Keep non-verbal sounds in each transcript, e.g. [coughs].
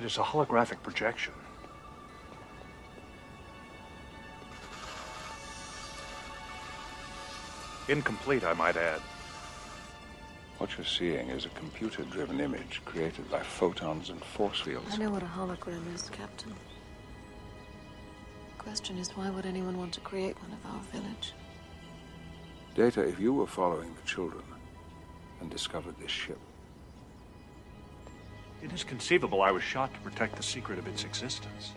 It is a holographic projection. Incomplete, I might add. What you're seeing is a computer driven image created by photons and force fields. I know what a hologram is, Captain. The question is, why would anyone want to create one of our village? Data, if you were following the children and discovered this ship, It is conceivable I was shot to protect the secret of its existence.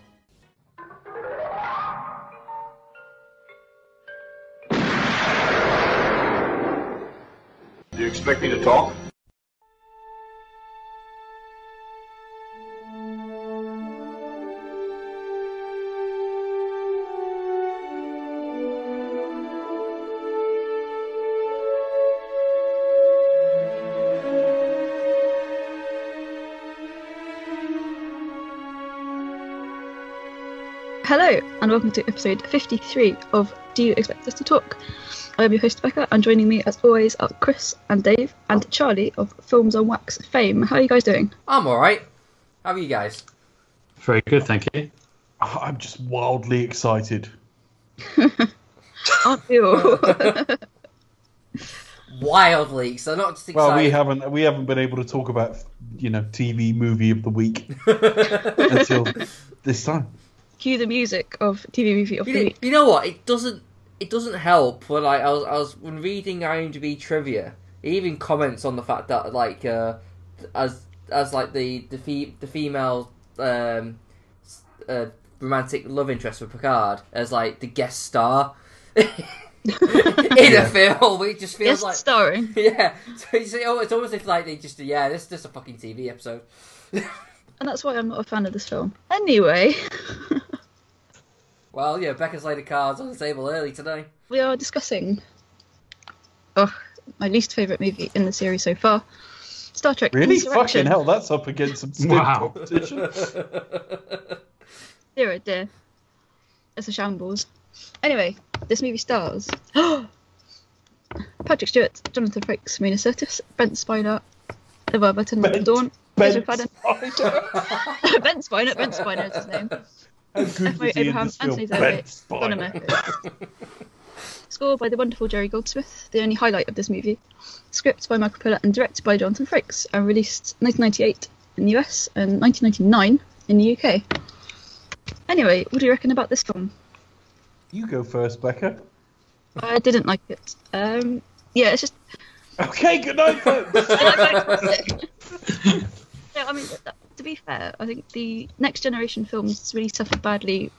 Do you expect me to talk? And welcome to episode 53 of Do You Expect Us to Talk? I am your host, Becca, and joining me, as always, are Chris and Dave and oh. Charlie of Films on Wax fame. How are you guys doing? I'm alright. How are you guys? Very good, thank you. Oh, I'm just wildly excited. [laughs] Aren't you? [laughs] Wildly, so not just excited. Well, we haven't we haven't been able to talk about you know TV movie of the week [laughs] until this time. Cue the music of TV movie of You, the know- week. you know what? It doesn't. It doesn't help when like I was, I was when reading IMDb trivia. It even comments on the fact that like uh, as as like the the fe- the female um, uh, romantic love interest for Picard as like the guest star [laughs] in a film. It just feels Yes, like starring. [laughs] yeah. So it's, it's almost if like they just yeah, this is just a fucking TV episode. [laughs] And that's why I'm not a fan of this film. Anyway, [laughs] Well, yeah, Becca's laid the cards on the table early today. we are discussing oh, my least favourite movie in the series so far Star Trek Really? Fucking hell, that's up against some stiff Wow. competition. [laughs] Dear, oh dear. It's a shambles. Anyway, this movie stars [gasps] Patrick Stewart, Jonathan Frakes, Marina Sirtis, Brent Spiner, LeVar Burton, Bent- Dawn, Ben Joseph Spider. Ben Spiner, Ben Spiner is his name. How good F.Y. was he in this film? Anthony Ben Zerbe, Spider. Donna Murphy. Score by the wonderful Jerry Goldsmith, the only highlight of this movie. Script by Michael Piller and directed by Jonathan Frakes, and released 1998 in the US and 1999 in the UK. Anyway, what do you reckon about this film? You go first, Becca. I didn't like it. Um, yeah, it's just. Okay, good night, folks. [laughs] yeah, I mean, th- fair, I think the next generation films really suffered badly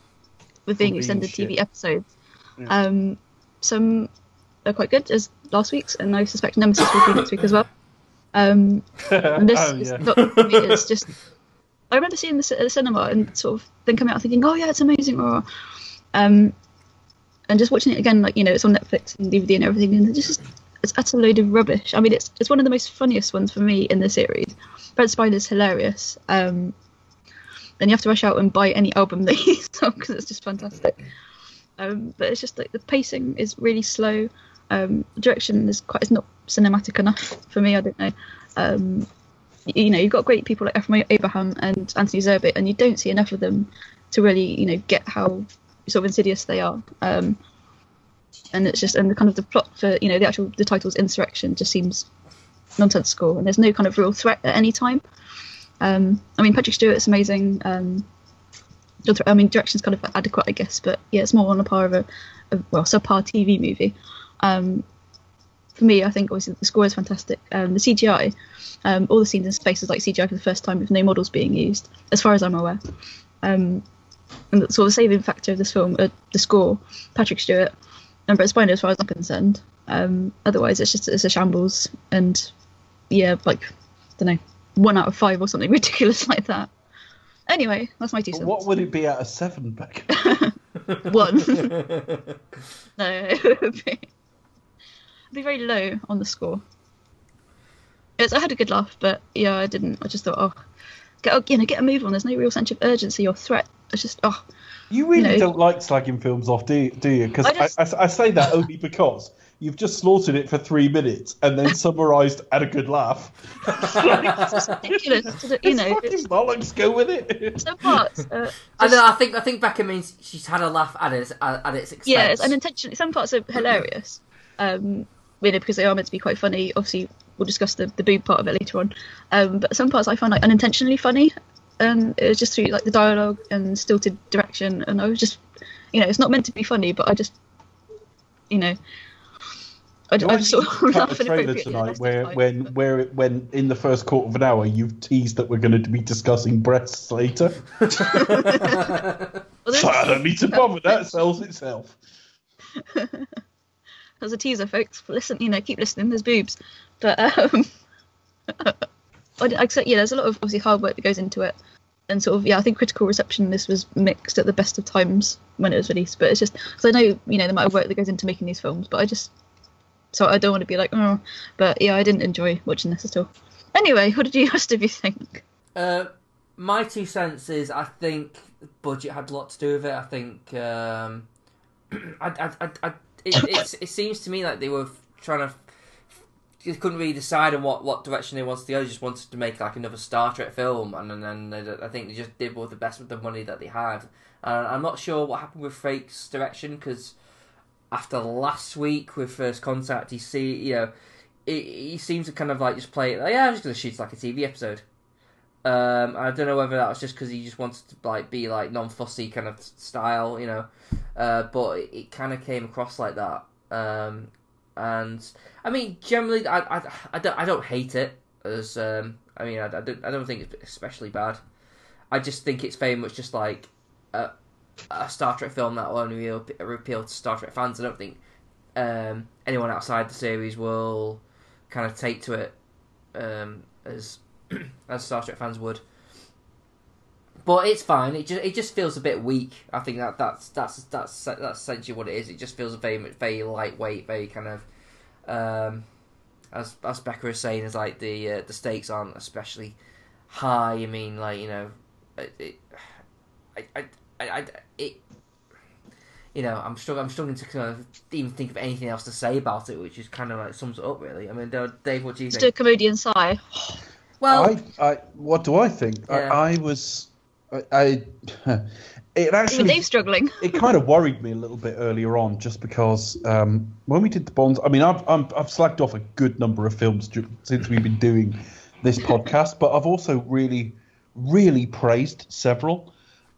with being extended shit. TV episodes. Um, some are quite good, as last week's, and I suspect Nemesis will be next week as well. Um, [laughs] and this oh, is not for me. It's just I remember seeing this at the cinema and sort of then coming out thinking, oh yeah, it's amazing, or um, and just watching it again, like you know, it's on Netflix and DVD and everything, and it's just it's utter load of rubbish. I mean, it's it's one of the most funniest ones for me in the series. Brent Spiner's hilarious. Um, and you have to rush out and buy any album that he's on because it's just fantastic. Um, but it's just like the pacing is really slow. Um, direction is quite is not cinematic enough for me. I don't know. Um, y- you know, you've got great people like F. Murray Abraham and Anthony Zerbit, and you don't see enough of them to really, you know, get how sort of insidious they are. Um, and it's just and the kind of the plot for you know the actual the title's insurrection just seems nonsensical, and there's no kind of real threat at any time. Um, I mean, Patrick Stewart's amazing. Um, I mean, direction's kind of adequate, I guess, but yeah, it's more on the par of a, a well, subpar TV movie. Um, for me, I think obviously the score is fantastic. Um, the CGI, um, all the scenes in space is like CGI for the first time with no models being used, as far as I'm aware. Um, and the sort of saving factor of this film, uh, the score, Patrick Stewart, and Brent Spiner, as far as I'm concerned. Um, otherwise, it's just it's a shambles, and yeah, like I don't know, one out of five or something [laughs] ridiculous like that. Anyway, that's my two cents. What would it be out of seven, Becca? [laughs] One. [laughs] no, it would be, be very low on the score. It's, I had a good laugh, but yeah, I didn't. I just thought, oh, get you know, get a move on. There's no real sense of urgency or threat It's just oh, You really You know- don't like slagging films off, do you? Do you? Because I I, I, I say that only because you've just slaughtered it for three minutes and then summarised at a good laugh. it's just ridiculous. to [laughs] do- you It's know, fucking it's, bollocks. Go with it. some parts. [laughs] Uh, I know. I think I think Becca means she's had a laugh at its at, at its expense. yeah, it's unintentionally. Some parts are hilarious, um, you know, because they are meant to be quite funny. Obviously, we'll discuss the, the boob part of it later on. Um, but some parts I find like unintentionally funny, and it was just through like the dialogue and stilted direction. And I was just, you know, it's not meant to be funny, but I just, you know, I, Do I I sort of cut laugh the trailer tonight where when where it, when in the first quarter of an hour you've teased that we're going to be discussing breasts later. [laughs] [laughs] Well, So I don't need to bother. That sells itself. [laughs] There's a teaser, folks. Listen, you know, keep listening. There's boobs, but um, I, I said, yeah, there's a lot of obviously hard work that goes into it, and sort of yeah, I think critical reception this was mixed at the best of times when it was released. But it's just because I know you know the amount of work that goes into making these films, but I just so I don't want to be like oh, but yeah, I didn't enjoy watching this at all. Anyway, what did you [laughs] rest of you think? Uh, my two cents is I think budget had a lot to do with it. I think um, [clears throat] I, I, I, it, it seems to me like they were trying to. They couldn't really decide on what, what direction they wanted to go. They just wanted to make like another Star Trek film, and then they, I think they just did with the best with the money that they had. And I'm not sure what happened with Frakes' direction because after last week with First Contact, he see you know he, he seems to kind of like just play it. Like, yeah, I'm just gonna shoot like a TV episode. Um, I don't know whether that was just because he just wanted to like be like non-fussy kind of style, you know. Uh, but it, it kind of came across like that. Um, and I mean, generally, I, I, I don't I don't hate it. As um, I mean, I, I don't I don't think it's especially bad. I just think it's very much just like a Star Trek film that will only appeal, to Star Trek fans. I don't think um, anyone outside the series will kind of take to it um, as [clears throat] as Star Trek fans would. But it's fine. It just it just feels a bit weak. I think that that's that's that's that's essentially what it is. It just feels very very lightweight, very kind of um, as as Becca is saying, is like the uh, the stakes aren't especially high. I mean, like you know, it, it I, I, I, I it. You know, I'm struggling. I'm struggling to kind of even think of anything else to say about it, which is kind of like sums it up, really. I mean, Dave, what do you think? Just a comedian sigh. [sighs] Well, I, I, what do I think? Yeah. I, I was, I, I [laughs] it Even actually, Dave's struggling. [laughs] it kind of worried me a little bit earlier on, just because um, when we did the Bonds, I mean, I've, I'm, I've slacked off a good number of films since we've been doing this podcast, but I've also really, really praised several,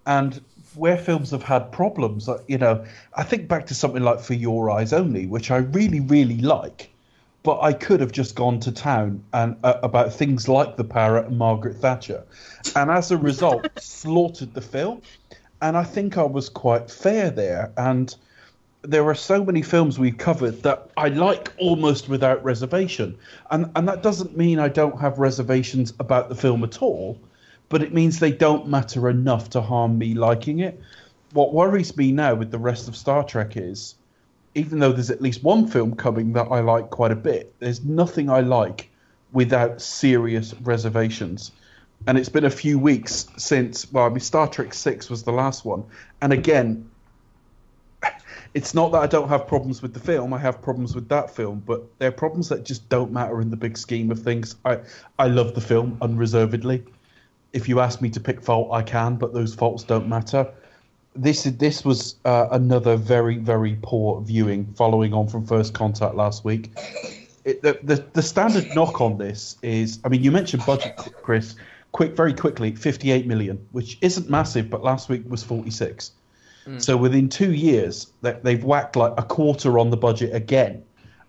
and where films have had problems, uh, you know, I think back to something like For Your Eyes Only, which I really, really like but I could have just gone to town and uh, about things like the parrot and Margaret Thatcher, and as a result, [laughs] slaughtered the film. And I think I was quite fair there. And there are so many films we've covered that I like almost without reservation, and and that doesn't mean I don't have reservations about the film at all, but it means they don't matter enough to harm me liking it. What worries me now with the rest of Star Trek is even though there's at least one film coming that I like quite a bit, there's nothing I like without serious reservations. And it's been a few weeks since, well, I mean, Star Trek 6 was the last one. And again, [laughs] it's not that I don't have problems with the film, I have problems with that film, but they're problems that just don't matter in the big scheme of things. I, I love the film unreservedly. If you ask me to pick fault, I can, but those faults don't matter. This this was uh, another very very poor viewing following on from first contact last week. It, the, the the standard knock on this is i mean you mentioned budget chris quick very quickly 58 million which isn't massive but last week was 46 so within two years they, they've whacked like a quarter on the budget again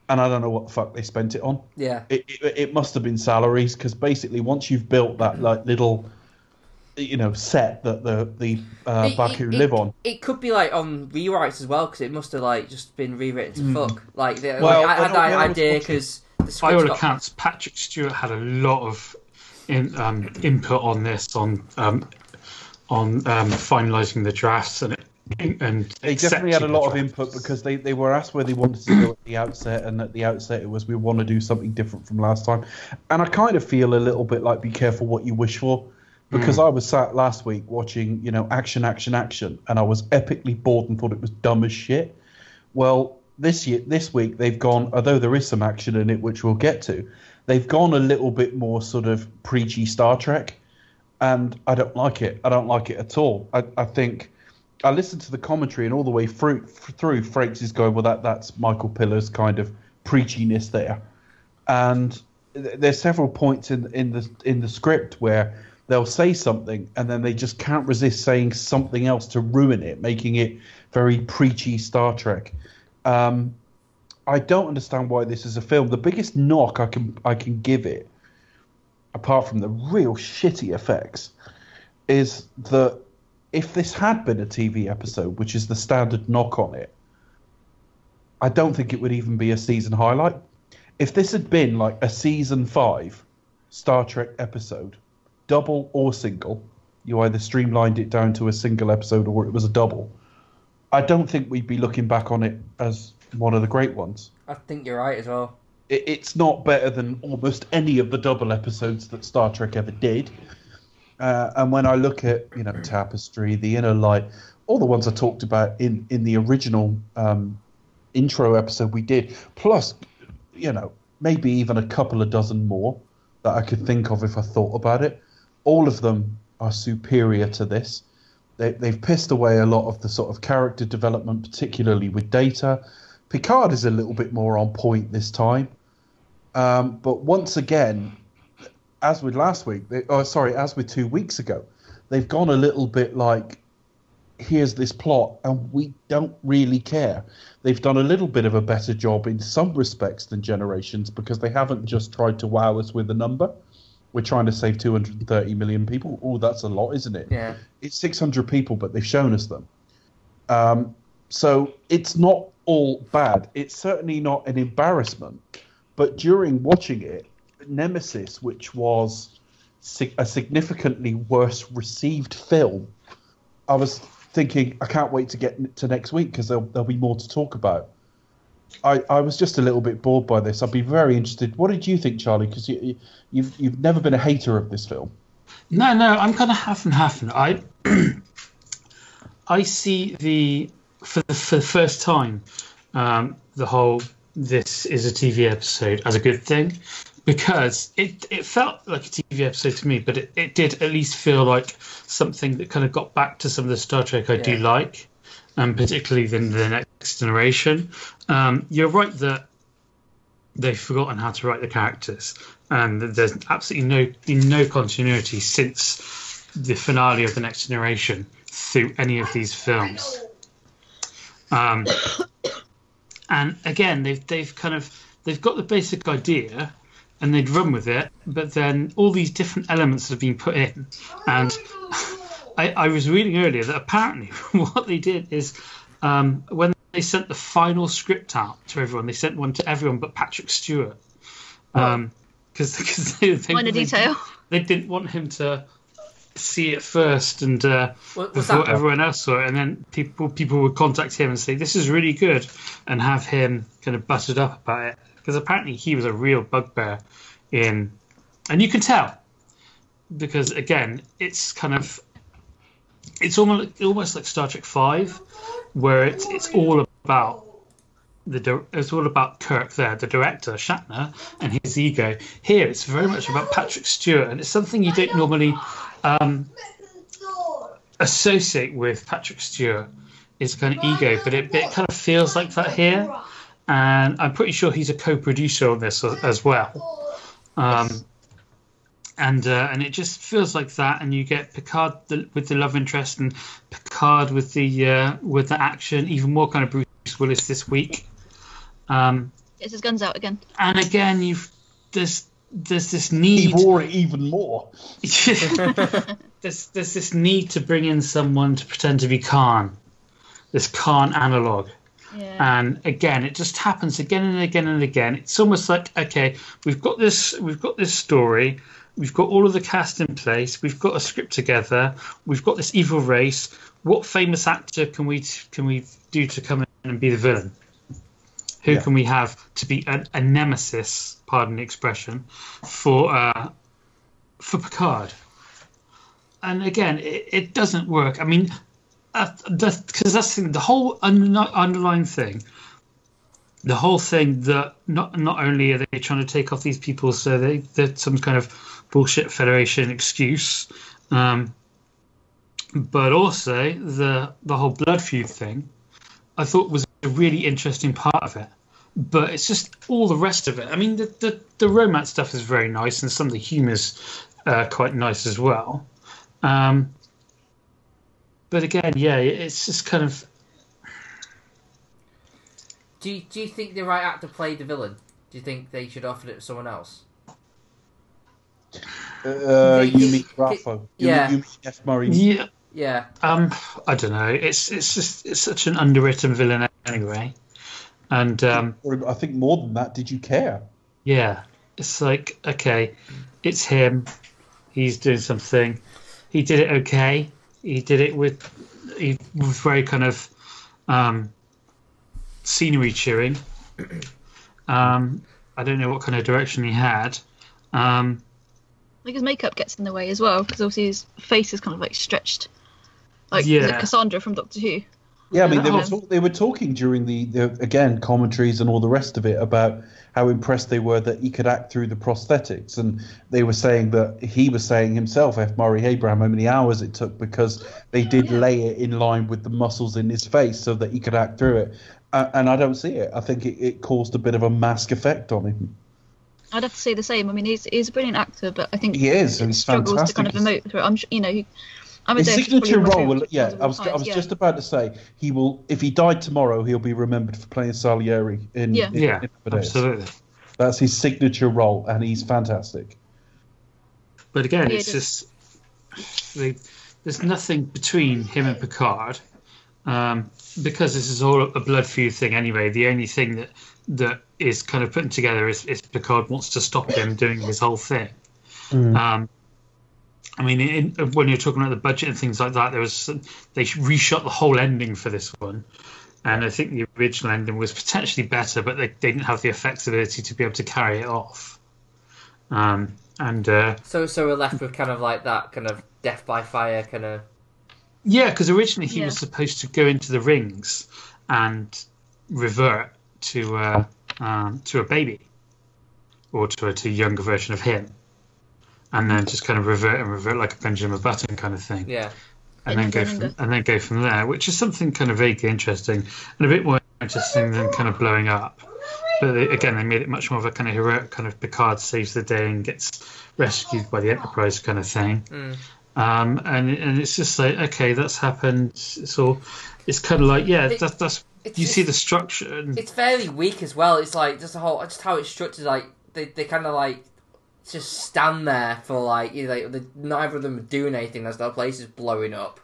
and i don't know what the fuck they spent it on yeah. it, it, it must have been salaries because basically once you've built that like little you know set that the the uh, It- Ba'ku it- live it- on It could be like on rewrites as well because it must have like just been rewritten to fuck. Like, the. Well, like I I had don't- when I that idea because the By all got accounts, Patrick Stewart had a lot of in, um, input on this, on um, on um, finalising the drafts and [coughs] and They definitely had a lot of input because they, they were asked where they wanted to go at the outset, and at the outset it was we want to do something different from last time. And I kind of feel a little bit like be careful what you wish for, because I was sat last week watching, you know, action, action, action, and I was epically bored and thought it was dumb as shit. Well, this year, this week, they've gone. Although there is some action in it, which we'll get to, they've gone a little bit more sort of preachy Star Trek, and I don't like it. I don't like it at all. I, I think I listened to the commentary, and all the way through, through Frakes is going, well, that that's Michael Piller's kind of preachiness there, and there's several points in in the in the script where they'll say something and then they just can't resist saying something else to ruin it, making it very preachy Star Trek. Um, I don't understand why this is a film. The biggest knock I can I can give it, apart from the real shitty effects, is that if this had been a TV episode, which is the standard knock on it, I don't think it would even be a season highlight. If this had been like a season five Star Trek episode, double or single, you either streamlined it down to a single episode or it was a double. I don't think we'd be looking back on it as one of the great ones. I think you're right as well. It, it's not better than almost any of the double episodes that Star Trek ever did. Uh, and when I look at you know Tapestry, The Inner Light, all the ones I talked about in in the original um, intro episode we did, plus you know maybe even a couple of dozen more that I could think of if I thought about it. All of them are superior to this. They, they've pissed away a lot of the sort of character development, particularly with Data. Picard is a little bit more on point this time. Um, but once again, as with last week, they, oh sorry, as with two weeks ago, they've gone a little bit like, here's this plot, and we don't really care. They've done a little bit of a better job in some respects than Generations because they haven't just tried to wow us with a number. We're trying to save 230 million people. Oh, that's a lot, isn't it? Yeah. It's 600 people, but they've shown us them. Um, so it's not all bad. It's certainly not an embarrassment. But during watching it, Nemesis, which was a significantly worse received film, I was thinking, I can't wait to get to next week because there'll, there'll be more to talk about. I, I was just a little bit bored by this. I'd be very interested. What did you think, Charlie? Because you, you, you've you've never been a hater of this film. No, no, I'm kind of half and half. I [clears throat] I see the for the, for the first time um, the whole this is a TV episode as a good thing because it it felt like a TV episode to me, but it, it did at least feel like something that kind of got back to some of the Star Trek I do like, and particularly in the next generation. Um, you're right that they've forgotten how to write the characters, and there's absolutely no no continuity since the finale of the next generation through any of these films. Um, [coughs] and again, they've they've kind of they've got the basic idea, and they'd run with it, but then all these different elements have been put in, and [laughs] I, I was reading earlier that apparently [laughs] what they did is um, when they sent the final script out to everyone, they sent one to everyone but Patrick Stewart. Um, because [laughs] they, they, Minor they, detail. they didn't want him to see it first and uh, What- before that? everyone else saw it, and then people people would contact him and say this is really good, and have him kind of buttered up about it because apparently he was a real bugbear in, and you can tell because again it's kind of it's almost almost like Star Trek Five, where it's it's all about the it's all about Kirk there, the director Shatner, and his ego. Here, it's very much about Patrick Stewart, and it's something you don't normally um, associate with Patrick Stewart. Is kind of ego, but it, it kind of feels like that here, and I'm pretty sure he's a co-producer on this as, as well. Um, and uh, and it just feels like that, and you get Picard the, with the love interest, and Picard with the uh, with the action, even more kind of Bruce Willis this week. Um, Gets his guns out again. and again, you've there's there's this He need wore it even more. [laughs] there's there's this need to bring in someone to pretend to be Khan, this Khan analog. Yeah. And again, it just happens again and again and again. It's almost like okay, we've got this, we've got this story, we've got all of the cast in place, we've got a script together, we've got this evil race. What famous actor can we can we do to come in and be the villain? Who Yeah. can we have to be a, a nemesis? Pardon the expression for uh, for Picard. and again, it, it doesn't work. I mean, because that's, the, the whole under, underlying thing. The whole thing that not not only are they trying to take off these people so they they're some kind of bullshit Federation excuse, um, but also the the whole blood feud thing, I thought was a really interesting part of it. But it's just all the rest of it. I mean, the the, the romance stuff is very nice, and some of the humour's uh, quite nice as well. Um, but again, yeah, it's just kind of Do you, do you think the right actor played the villain? Do you think they should offer it to someone else? Uh, you He- mean he- Ru'afo? You yeah. mean, you mean F. Murray? yeah. Yeah. Um, I don't know. It's it's just it's such an underwritten villain anyway, and um, I think more than that. Did you care? yeah, it's like okay, it's him. He's doing something. He did it okay. He did it with he was very kind of um, scenery chewing. [clears throat] Um, I don't know what kind of direction he had. Um, Like his makeup gets in the way as well because obviously his face is kind of like stretched, like Yeah. Cassandra from Doctor Who. Yeah, I mean they were Um, talk, they were talking during the, the again commentaries and all the rest of it about how impressed they were that he could act through the prosthetics, and they were saying that he was saying himself, F. Murray Abraham, how many hours it took because they did lay it in line with the muscles in his face so that he could act through it. Uh, and I don't see it. I think it, it caused a bit of a mask effect on him. I'd have to say the same. I mean, he's he's a brilliant actor, but I think He is, and he's struggles fantastic. to kind of emote through. it. I'm you know. He, I'm His Amadeus is probably signature one of my role, will, yeah. I all was, I was yeah. just about to say he will. If he died tomorrow, he'll be remembered for playing Salieri in. Yeah. in- yeah, in absolutely. That's his signature role, and he's fantastic. But again, Yeah, it's just- just they, there's nothing between him and Picard um, because this is all a blood feud thing anyway. The only thing that that is kind of putting together is, is Picard wants to stop him doing his whole thing. Um, I mean, in, when you're talking about the budget and things like that, there was they reshot the whole ending for this one. And I think the original ending was potentially better, but they, they didn't have the effects ability to be able to carry it off. Um, and uh, So so we're left with kind of like that kind of death by fire kind of. Yeah, because originally he Yeah. was supposed to go into the rings and revert to uh, um, to a baby or to a, to a younger version of him, and then just kind of revert and revert like a Benjamin Button kind of thing, Yeah. and then go from and then go from there, which is something kind of vaguely interesting and a bit more interesting than kind of blowing up. But they, again, they made it much more of a kind of heroic kind of Picard saves the day and gets rescued by the Enterprise kind of thing. Mm. Um, and and it's just like okay, that's happened. It's all. It's kind of like yeah, It- that's that's. it's- You see the structure. And, It's fairly weak as well. It's like just the whole just how it's structured. Like they they kind of like just stand there for like you know, like the, neither of them are doing anything as their place is blowing up.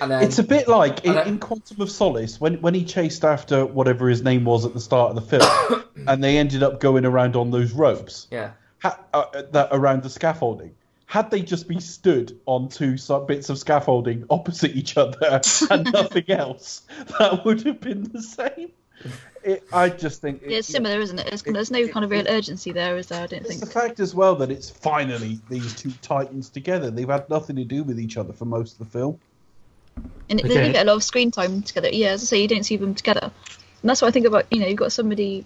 And then It's a bit like in, don't- in Quantum of Solace when when he chased after whatever his name was at the start of the film, [coughs] and they ended up going around on those ropes yeah. ha, uh, that around the scaffolding. Had they just been stood on two bits of scaffolding opposite each other [laughs] and [laughs] nothing else, that would have been the same. It, I just think it- Yeah, it's similar, isn't it? It's, there's no kind of real urgency there, is there? I don't It's think. the fact as well that it's finally these two titans together. They've had nothing to do with each other for most of the film. And they Okay. do get a lot of screen time together. Yeah, as I say, you don't see them together, and that's what I think about. You know, you've got somebody,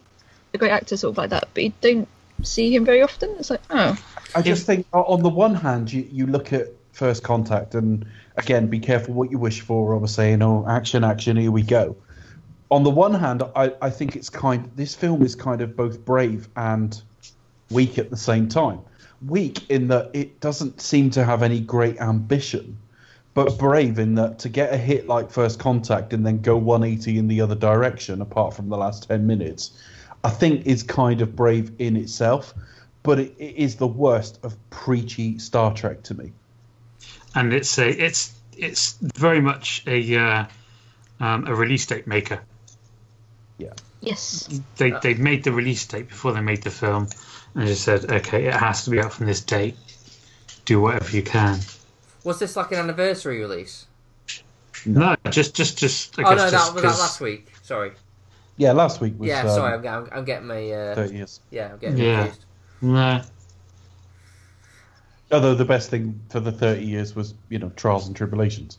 a great actor, sort of like that, but you don't see him very often. It's like, oh, I just think, on the one hand, you, you look at First Contact, and again, be careful what you wish for. I was saying, oh, action, action, here we go. On the one hand, I, I think it's kind. This film is kind of both brave and weak at the same time. Weak in that it doesn't seem to have any great ambition, but brave in that to get a hit like First Contact and then go 180 in the other direction, apart from the last 10 minutes, I think is kind of brave in itself. But it, it is the worst of preachy Star Trek to me. and it's a it's it's very much a uh, um, a release date maker. Yes, They they made the release date before they made the film, and just said, okay, it has to be out from this date. Do whatever you can. Was this like an anniversary release? No, just just just. I oh guess no, just that was that 'cause- last week. Sorry. Yeah, last week was Yeah, um, sorry. I'm, getting- I'm, getting my uh, 30 years. yeah. I'm getting Yeah. confused. No. Although the best thing for the 30 years was, you know, Trials and Tribulations.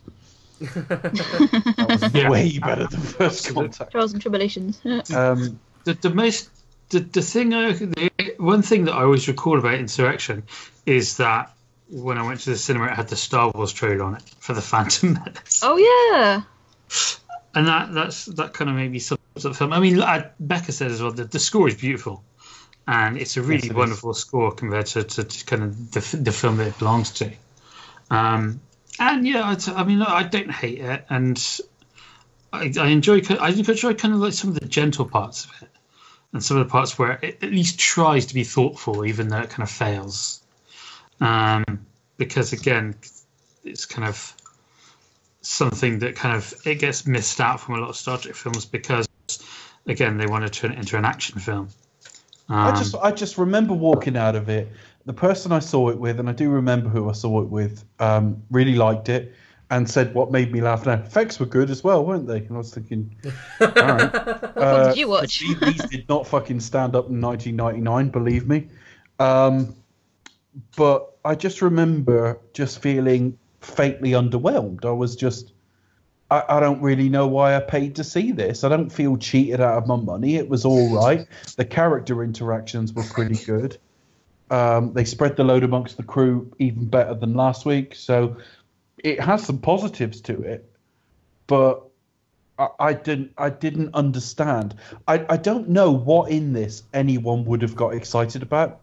That was Yeah. way better than First Contact. Trials and tribulations. [laughs] Um, the, the most the, the thing I, the one thing that I always recall about Insurrection is that when I went to the cinema, it had the Star Wars trailer on it for the Phantom [laughs] Menace, oh yeah. and that that's that kind of made me sums up the film. I mean, I, Becca said as well that the score is beautiful, and it's a really Yes, it is. wonderful score compared to, to, to kind of the, the film that it belongs to. Um, and yeah, I, I mean, I don't hate it, and I, I enjoy I enjoy kind of like some of the gentle parts of it, and some of the parts where it at least tries to be thoughtful, even though it kind of fails. Um, because again, it's kind of something that kind of it gets missed out from a lot of Star Trek films because again they want to turn it into an action film. I Um, just I just remember walking out of it. The person I saw it with, and I do remember who I saw it with, um, really liked it and said what made me laugh. Now, effects were good as well, weren't they? And I was thinking, [laughs] all right. Uh, did you watch? These, these did not fucking stand up in 1999, believe me. Um, but I just remember just feeling faintly underwhelmed. I was just, I, I don't really know why I paid to see this. I don't feel cheated out of my money. It was all right. The character interactions were pretty good. Um, they spread the load amongst the crew even better than last week. So it has some positives to it, but I, I didn't. I didn't understand. I, I don't know what in this anyone would have got excited about.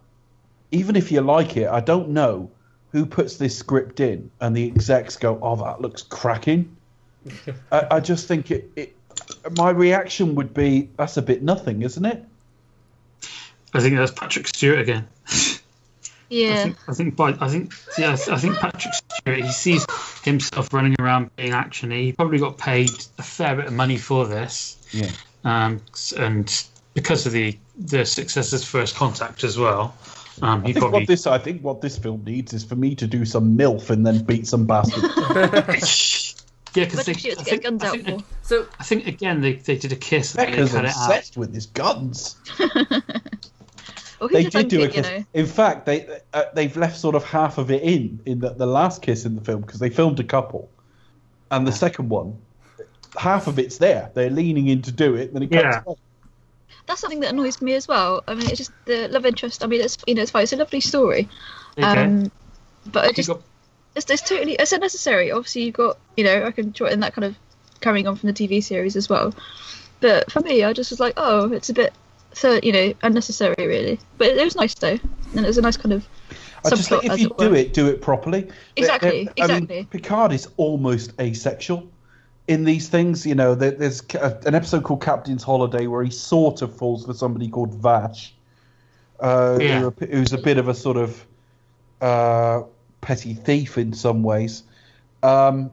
Even if you like it, I don't know who puts this script in and the execs go, "Oh, that looks cracking." [laughs] I, I just think it, it. My reaction would be, "That's a bit nothing, isn't it?" I think that's Patrick Stewart again. [laughs] I Yeah. think, I think, by, I think, yeah, I think Patrick Stewart. He sees himself running around being actiony. He probably got paid a fair bit of money for this, Yeah. um, and because of the the success of First Contact as well, um, I he think probably what this I think what this film needs is for me to do some milf and then beat some bastard. [laughs] [laughs] yeah, because they, Stewart to get guns I out think, for. So I think again they, they did a kiss. and they Becca's cut it out. obsessed with his guns. [laughs] Well, They did do a you kiss. know? In fact, they uh, they've left sort of half of it in in the, the last kiss in the film because they filmed a couple, and the second one, half of it's there. They're leaning in to do it, then it cuts Yeah. away. That's something that annoys me as well. I mean, it's just the love interest. I mean, it's you know, it's fine. It's a lovely story. Okay. Um, but I just got- it's, it's totally it's unnecessary. Obviously, you've got you know I can draw in that kind of carrying on from the TV series as well. But for me, I just was like, oh, it's a bit, so you know, unnecessary really. But it, was nice though, and it was a nice kind of. I just think if you it do it, do it properly. Exactly, Uh, uh, I mean, exactly. Picard is almost asexual in these things. You know, there, there's ca- an episode called Captain's Holiday where he sort of falls for somebody called Vash, uh, Yeah. who- who's a bit of a sort of uh, petty thief in some ways. Um,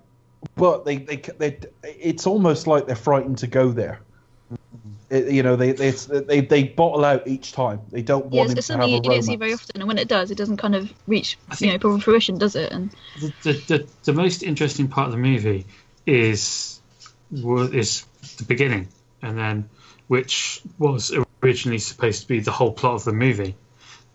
but they, they, they, it's almost like they're frightened to go there. It- you know, they, they, it's- they, they bottle out each time. They don't Yeah, want it's, it's him to something have you, a you don't see very often, and when it does, it doesn't kind of reach you know proper fruition, does it? And the, the, the, the most interesting part of the movie is is the beginning, and then which was originally supposed to be the whole plot of the movie.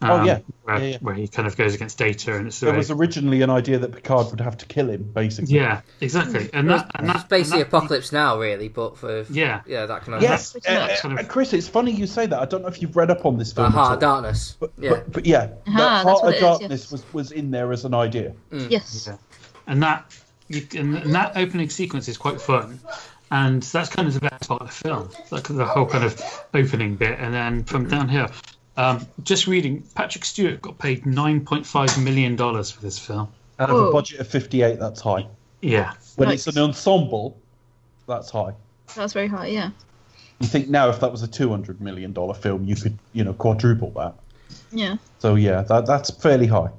Um, Oh, yeah. where, Yeah, yeah. where he kind of goes against Data, and it's There way- was originally an idea that Picard would have to kill him, basically. yeah, exactly, and that and it's that basically and that- Apocalypse Now, really, but for Yeah. yeah, that kind of Yes, uh, uh, Kind of- Chris. It's funny you say that. I don't know if you've read up on this the film. Heart of Darkness. But, yeah, but, but yeah, Ah, that that's Heart of it is, Darkness yes. was, was in there as an idea. yes, Yeah. and that you, and, and that opening sequence is quite fun and that's kind of the best part of the film like the whole kind of opening bit and then from down here um, just reading patrick stewart got paid 9.5 million dollars for this film Out of a budget of 58, that's high. yeah When Nice. it's an ensemble, that's high. that's very high. Yeah, You think now if that was a 200 million dollar film, you could, you know, quadruple that. yeah. So yeah, that that's fairly high.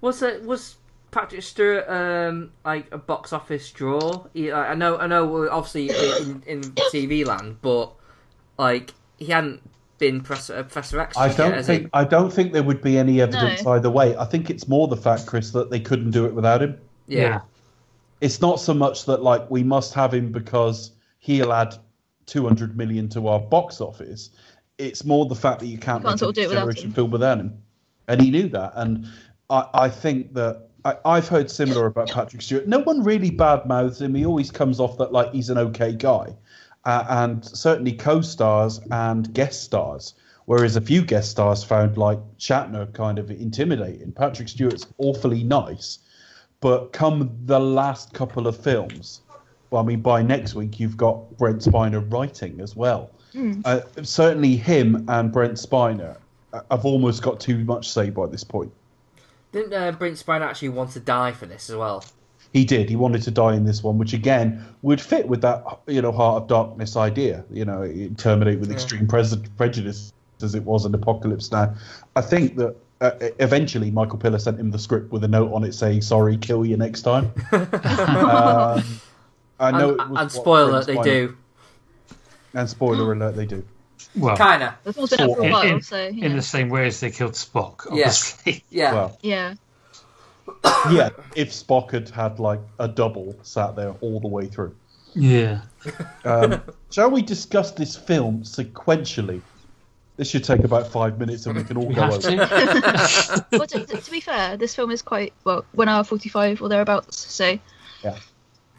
was it was Patrick Stewart um like a box office draw? He, I I know, I know, obviously in, in TV land, but like he hadn't been Professor, uh, Professor X. I don't has think he? I don't think there would be any evidence No. either way. I think it's more the fact, Chris, that they couldn't do it without him. Yeah. it's not so much that like we must have him because he'll add 200 million to our box office it's more the fact that you can't, Can't make sort of do a it without generation him. film without him and he knew that and I, I think that I, I've heard similar about Patrick Stewart. No one really bad mouths him. He always comes off that like he's an okay guy, uh, and certainly co-stars and guest stars. Whereas a few guest stars found like Shatner kind of intimidating. Patrick Stewart's awfully nice, but come the last couple of films, well, I mean, by next week you've got Brent Spiner writing as well. Uh, certainly, him and Brent Spiner uh, have almost got too much say by this point. Didn't uh, Brent Spiner actually want to die for this as well? He did. He wanted to die in this one, which again would fit with that, you know, Heart of Darkness idea. You know, terminate with extreme pres- prejudice as it was in Apocalypse Now. I think that uh, eventually Michael Piller sent him the script with a note on it saying, "Sorry, kill you next time." [laughs] um, I know. And, it was and spoiler, Brent they do. And spoiler alert, they do. Well, Kinda. The film's been out for a in, while, in- so you in the same way as they killed Spock, Yeah. obviously. Yeah. Well, yeah. [coughs] yeah. If Spock had had like a double sat there all the way through. Yeah. Um, shall we discuss this film sequentially? This should take about five minutes, and we can all We go have over. to. [laughs] well, to, to, to be fair, this film is quite well one hour forty five or thereabouts. So Yeah.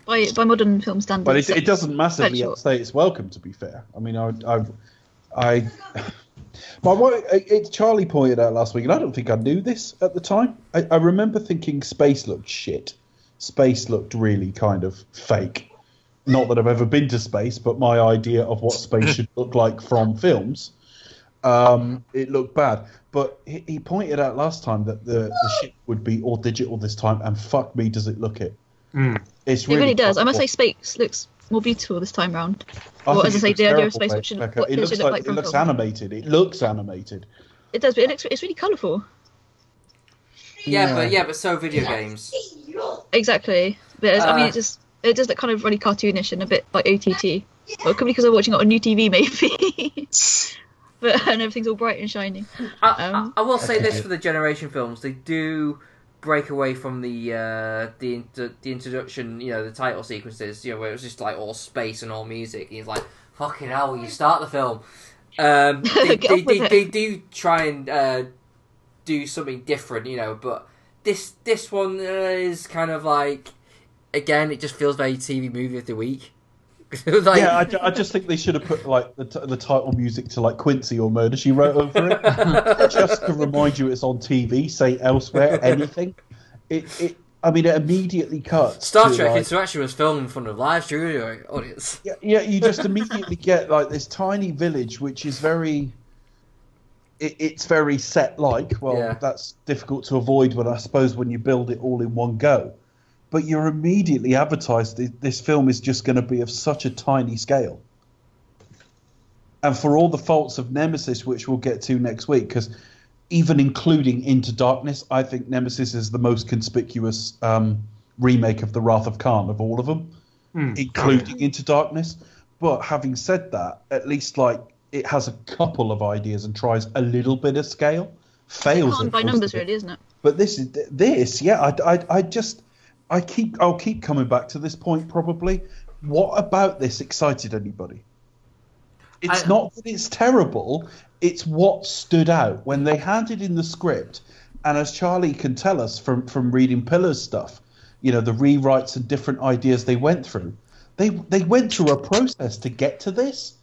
by by modern film standards, But it, it doesn't massively quite short. outstay its welcome. To be fair, I mean, I, I, I but what it, Charlie pointed out last week, and I don't think I knew this at the time. I, I remember thinking space looked shit. Space looked really kind of fake. Not that I've ever been to space, but my idea of what space should [laughs] look like from films, um, it looked bad. But he, he pointed out last time that the, the ship would be all digital this time, and fuck me, does it look it? Mm. It's It really, really does. I must say, space looks more beautiful this time round. I Well, as I say, looks the idea of space, Be- what should- what it it looks should like, look like it looks film. animated. It looks animated. It does, but it looks it's really colourful. Yeah, but yeah, but so video games. Exactly. But I mean, Uh, it just it does look kind of really cartoonish and a bit like OTT. Well, it could be because I'm watching it on new TV, maybe. [laughs] but and everything's all bright and shiny. I, Um, I, I will say this for the generation films: they do break away from the uh, the the introduction, you know, the title sequences, you know, where it was just like all space and all music. He's like, "Fucking hell!" You start the film. Um, [laughs] they, they, they, they do try and uh, do something different, you know, but this this one uh, is kind of like again, it just feels very TV movie of the week. [laughs] like, yeah, I, I just think they should have put like the, t- the title music to like Quincy or Murder She Wrote over it, [laughs] just to remind you it's on TV. Say elsewhere, anything. It, it. I mean, it immediately cuts. Star to, Trek like- Insurrection was filmed in front of live studio audience. Yeah, yeah, you just immediately get like this tiny village, which is very. It, it's very set like. Well, Yeah. that's difficult to avoid but I suppose when you build it all in one go. But you're immediately advertised that this film is just going to be of such a tiny scale. And for all the faults of Nemesis, which we'll get to next week, because even including Into Darkness, I think Nemesis is the most conspicuous um, remake of The Wrath of Khan of all of them Mm. including Into Darkness. But having said that, at least like it has a couple of ideas and tries a little bit of scale. Fails Can't by numbers, a really, isn't it? But this is this, yeah. I, I, I just I keep I'll keep coming back to this point probably. What about this excited anybody? It's I- not that it's terrible. It's what stood out when they handed in the script, and as Charlie can tell us from from reading Piller's stuff, you know the rewrites and different ideas they went through. They they went through a process to get to this,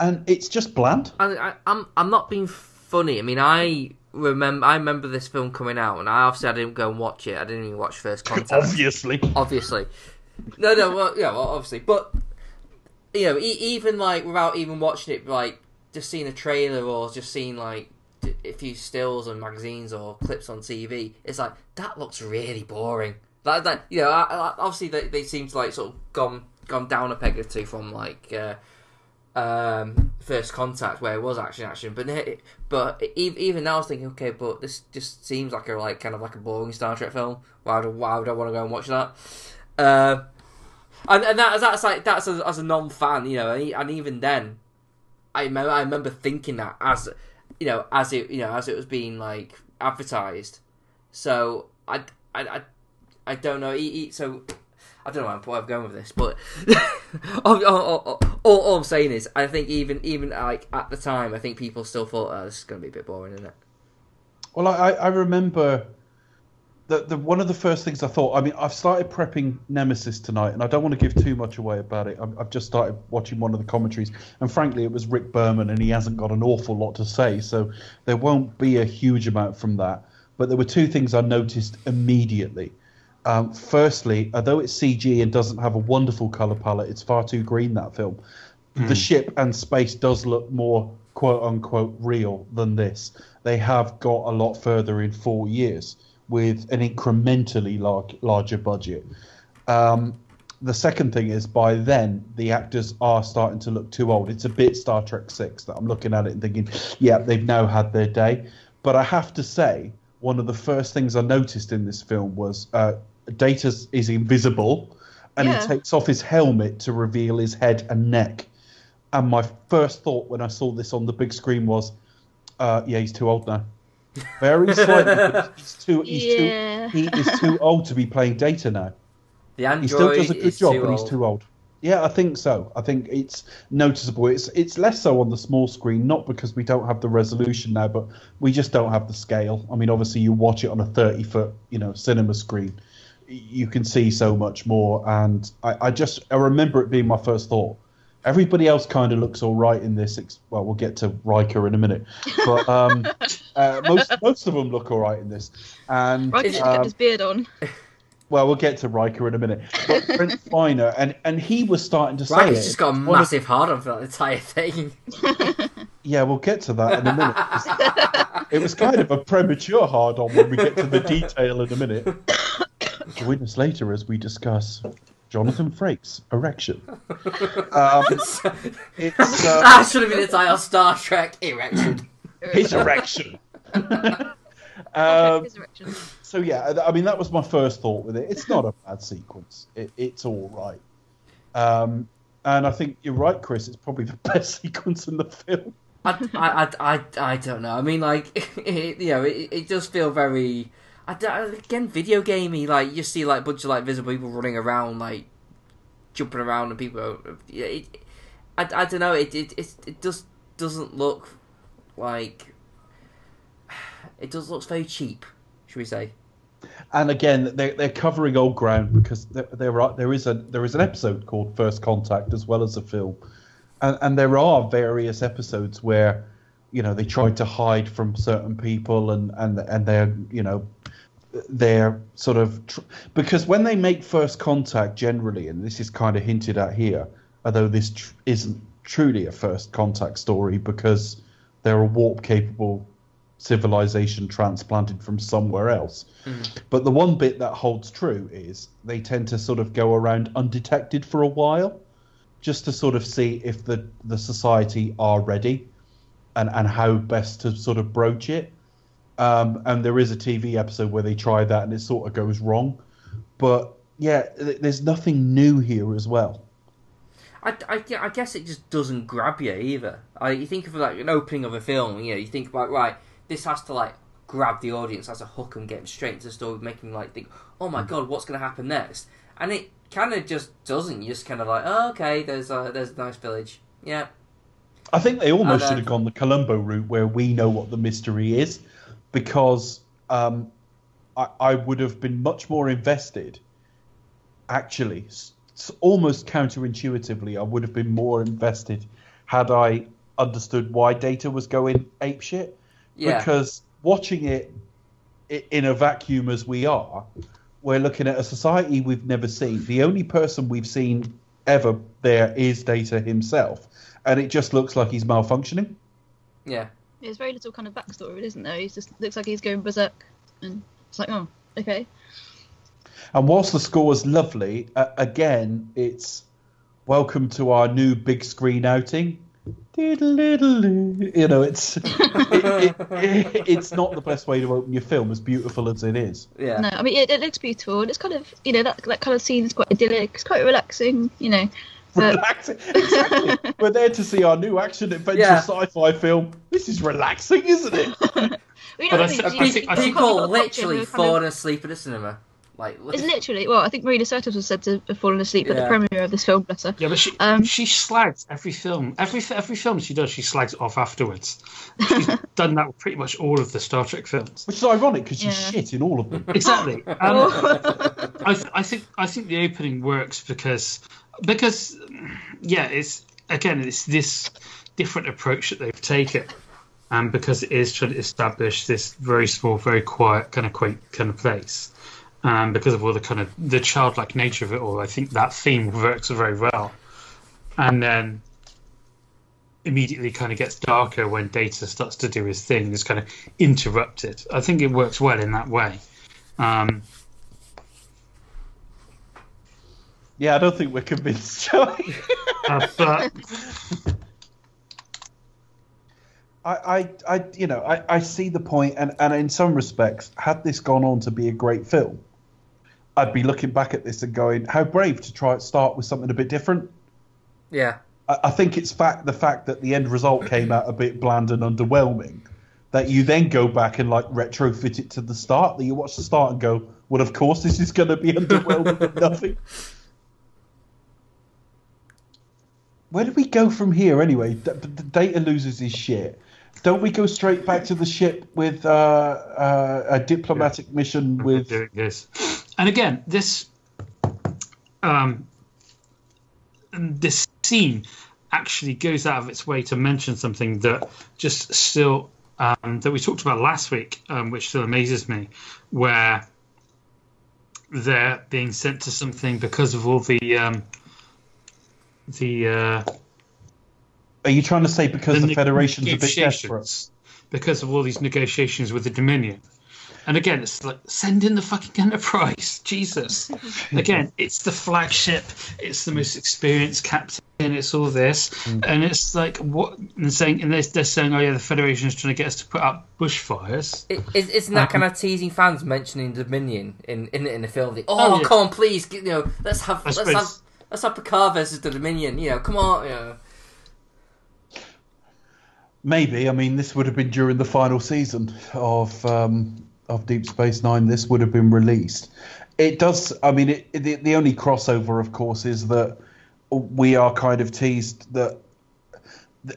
and it's just bland. I, I, I'm I'm not being funny. I mean, I remember I remember this film coming out, and I obviously I didn't go and watch it. I didn't even watch First [laughs] Contact. Obviously, obviously. No, no, well, yeah, well, obviously, but you know, e- even like without even watching it, like just seeing a trailer or just seeing like d- a few stills and magazines or clips on TV, it's like that looks really boring. Like that, you know, I, I, obviously they, they seem to like sort of gone gone down a peg or two from like uh, um, First Contact where it was action action, but it, but even now I was thinking, okay, but this just seems like a like kind of like a boring Star Trek film. Why would why would I want to go and watch that? Uh, and and that, that's like that's as, a non fan, you know, and, and even then, I remember I remember thinking that as you know as it you know as it was being like advertised. So I I I, I don't know. So I don't know where I'm going with this, but [laughs] [laughs] all, all, all, all, I'm saying is I think even even like at the time, I think people still thought oh, this is going to be a bit boring, isn't it? Well, I, I remember that the one of the first things I thought. I mean, I've started prepping Nemesis tonight, and I don't want to give too much away about it. I've, I've just started watching one of the commentaries, and frankly, it was Rick Berman, and he hasn't got an awful lot to say, so there won't be a huge amount from that. But there were two things I noticed immediately. Um, firstly, although it's CG and doesn't have a wonderful color palette, it's far too green that film. The ship and space does look more quote unquote real than this. They have got a lot further in four years with an incrementally large, larger budget. Um, the second thing is by then the actors are starting to look too old. It's a bit Star Trek Six that I'm looking at it and thinking, yeah, they've now had their day. But I have to say, one of the first things I noticed in this film was uh, Data is invisible, and Yeah. he takes off his helmet to reveal his head and neck. And my first thought when I saw this on the big screen was, uh, yeah, he's too old now. Very [laughs] slightly, he's too he's Yeah. too he is too [laughs] old to be playing Data now. The He still does a good job, but he's too old. Yeah, I think so. I think it's noticeable. It's it's less so on the small screen, not because we don't have the resolution now, but we just don't have the scale. I mean, obviously, you watch it on a thirty foot, you know, cinema screen, you can see so much more. And I, I just I remember it being my first thought. Everybody else kind of looks all right in this. ex- Well, we'll get to Riker in a minute, but um, [laughs] uh, most most of them look all right in this. And Riker should um, kept his beard on. well, we'll get to Riker in a minute. But Brent [laughs] Spiner, and and he was starting to say Right, it. he's just got a One of- massive hard on for that entire thing. [laughs] yeah, we'll get to that in a minute. It was kind of a premature hard on when we get to the detail in a minute. Join us later as we discuss Jonathan Frakes' erection. Um, [laughs] it's uh, that should have been the title Star Trek Erection. his erection. [laughs] um, so yeah, I mean that was my first thought with it. It's not a bad sequence. It, it's all right. Um, and I think you're right, Chris. It's probably the [laughs] best sequence in the film. I, I, I, I, I don't know. I mean, like, it, you know, it, it does feel very. I, don't- again, video gamey. Like, you see, like, a bunch of, like, visible people running around, like, jumping around, and people. Yeah, it, I, I don't know. It, it, it, it just doesn't look like. It does look very cheap, should we say? And again, they're, they're covering old ground because there, there are there is a there is an episode called First Contact as well as a film, and and there are various episodes where, you know, they try to hide from certain people and and and they're you know, they're sort of tr- because when they make First Contact generally, and this is kind of hinted at here, although this tr- isn't truly a First Contact story because they're a warp capable civilization transplanted from somewhere else. Mm-hmm. But the one bit that holds true is they tend to sort of go around undetected for a while, just to sort of see if the, the society are ready and, and how best to sort of broach it. Um, and there is a TV episode where they try that and it sort of goes wrong. But yeah, th- there's nothing new here as well. I, I, I guess it just doesn't grab you either. I, you think of like an opening of a film, you know, you think about right, this has to like grab the audience, has to hook them, get them straight into the story, make them like think, oh my god, what's going to happen next? And it kind of just doesn't. You just kind of like, oh, okay, there's a there's a nice village, yeah. I think they almost And, uh, should have gone the Columbo route where we know what the mystery is, because um, I, I would have been much more invested. Actually, almost counterintuitively, I would have been more invested had I understood why Data was going apeshit. Yeah. Because watching it in a vacuum as we are, we're looking at a society we've never seen. The only person we've seen ever there is Data himself, and it just looks like he's malfunctioning. Yeah. There's very little kind of backstory, isn't there? He just looks like he's going berserk, and it's like, oh, okay. And whilst the score was lovely, uh, again, it's welcome to our new big screen outing. Diddle-diddle-doo. You know, it's it, [laughs] it, it- it's not the best way to open your film, as beautiful as it is. Yeah. No, I mean it, it looks beautiful. and It's kind of you know that that kind of scene is quite idyllic. It's quite relaxing, you know. But Relaxing. Exactly. We're there to see our new action adventure Yeah. sci-fi film. This is relaxing, isn't it? [laughs] you know But what I I mean? You- I you- think- I you've think- People got a picture literally of kind of- falling asleep at the cinema. Like, It's literally well, I think Marina Sirtis was said to have fallen asleep at the premiere of this film. Bless her. Yeah, but she Um, she slags every film. Every every film she does, she slags it off afterwards. She's [laughs] done that with pretty much all of the Star Trek films. Which is ironic because she's Yeah. shit in all of them. Exactly. [laughs] Um, I, th- I think I think the opening works because because yeah, it's again it's this different approach that they've taken, and because it is trying to establish this very small, very quiet, kind of quaint kind of place. Um, because of all the kind of the childlike nature of it all, I think that theme works very well. And then immediately kind of gets darker when Data starts to do his thing. It's kind of interrupted. I think it works well in that way. Um, Yeah, I don't think we're convinced, Joey. uh, but [laughs] I, I, I, you know, I, I see the point, and, and in some respects, had this gone on to be a great film, I'd be looking back at this and going, "How brave to try and start with something a bit different." yeah, I, I think it's fact the fact that the end result came out a bit bland and underwhelming, that you then go back and like retrofit it to the start. That you watch the start and go, "Well, of course this is going to be [laughs] underwhelming and nothing." Where do we go from here anyway? D- d- Data loses his shit. Don't we go straight back to the ship with uh, uh, a diplomatic mission with? doing this. And again, this um, and this scene actually goes out of its way to mention something that just still um, that we talked about last week, um, which still amazes me, where they're being sent to something because of all the um, the uh, Are you trying to say because the, ne- Federation's a bit desperate? negotiations, because of all these negotiations with the Dominion. And again, it's like send in the fucking Enterprise, [laughs] Jesus. Again, it's the flagship, it's the most experienced captain, it's all this, Mm. and it's like what and saying, and they're, they're saying, oh yeah, the Federation is trying to get us to put up bushfires. it, is, isn't that kind of teasing fans mentioning Dominion in in, in the film? The, oh, Oh, yeah. come on, please, you know, let's have I let's suppose- have let's have Picard versus the Dominion. You know, come on, you know. Maybe. I mean, this would have been during the final season of um, of Deep Space Nine. This would have been released. It does. I mean, it, the the only crossover, of course, is that we are kind of teased that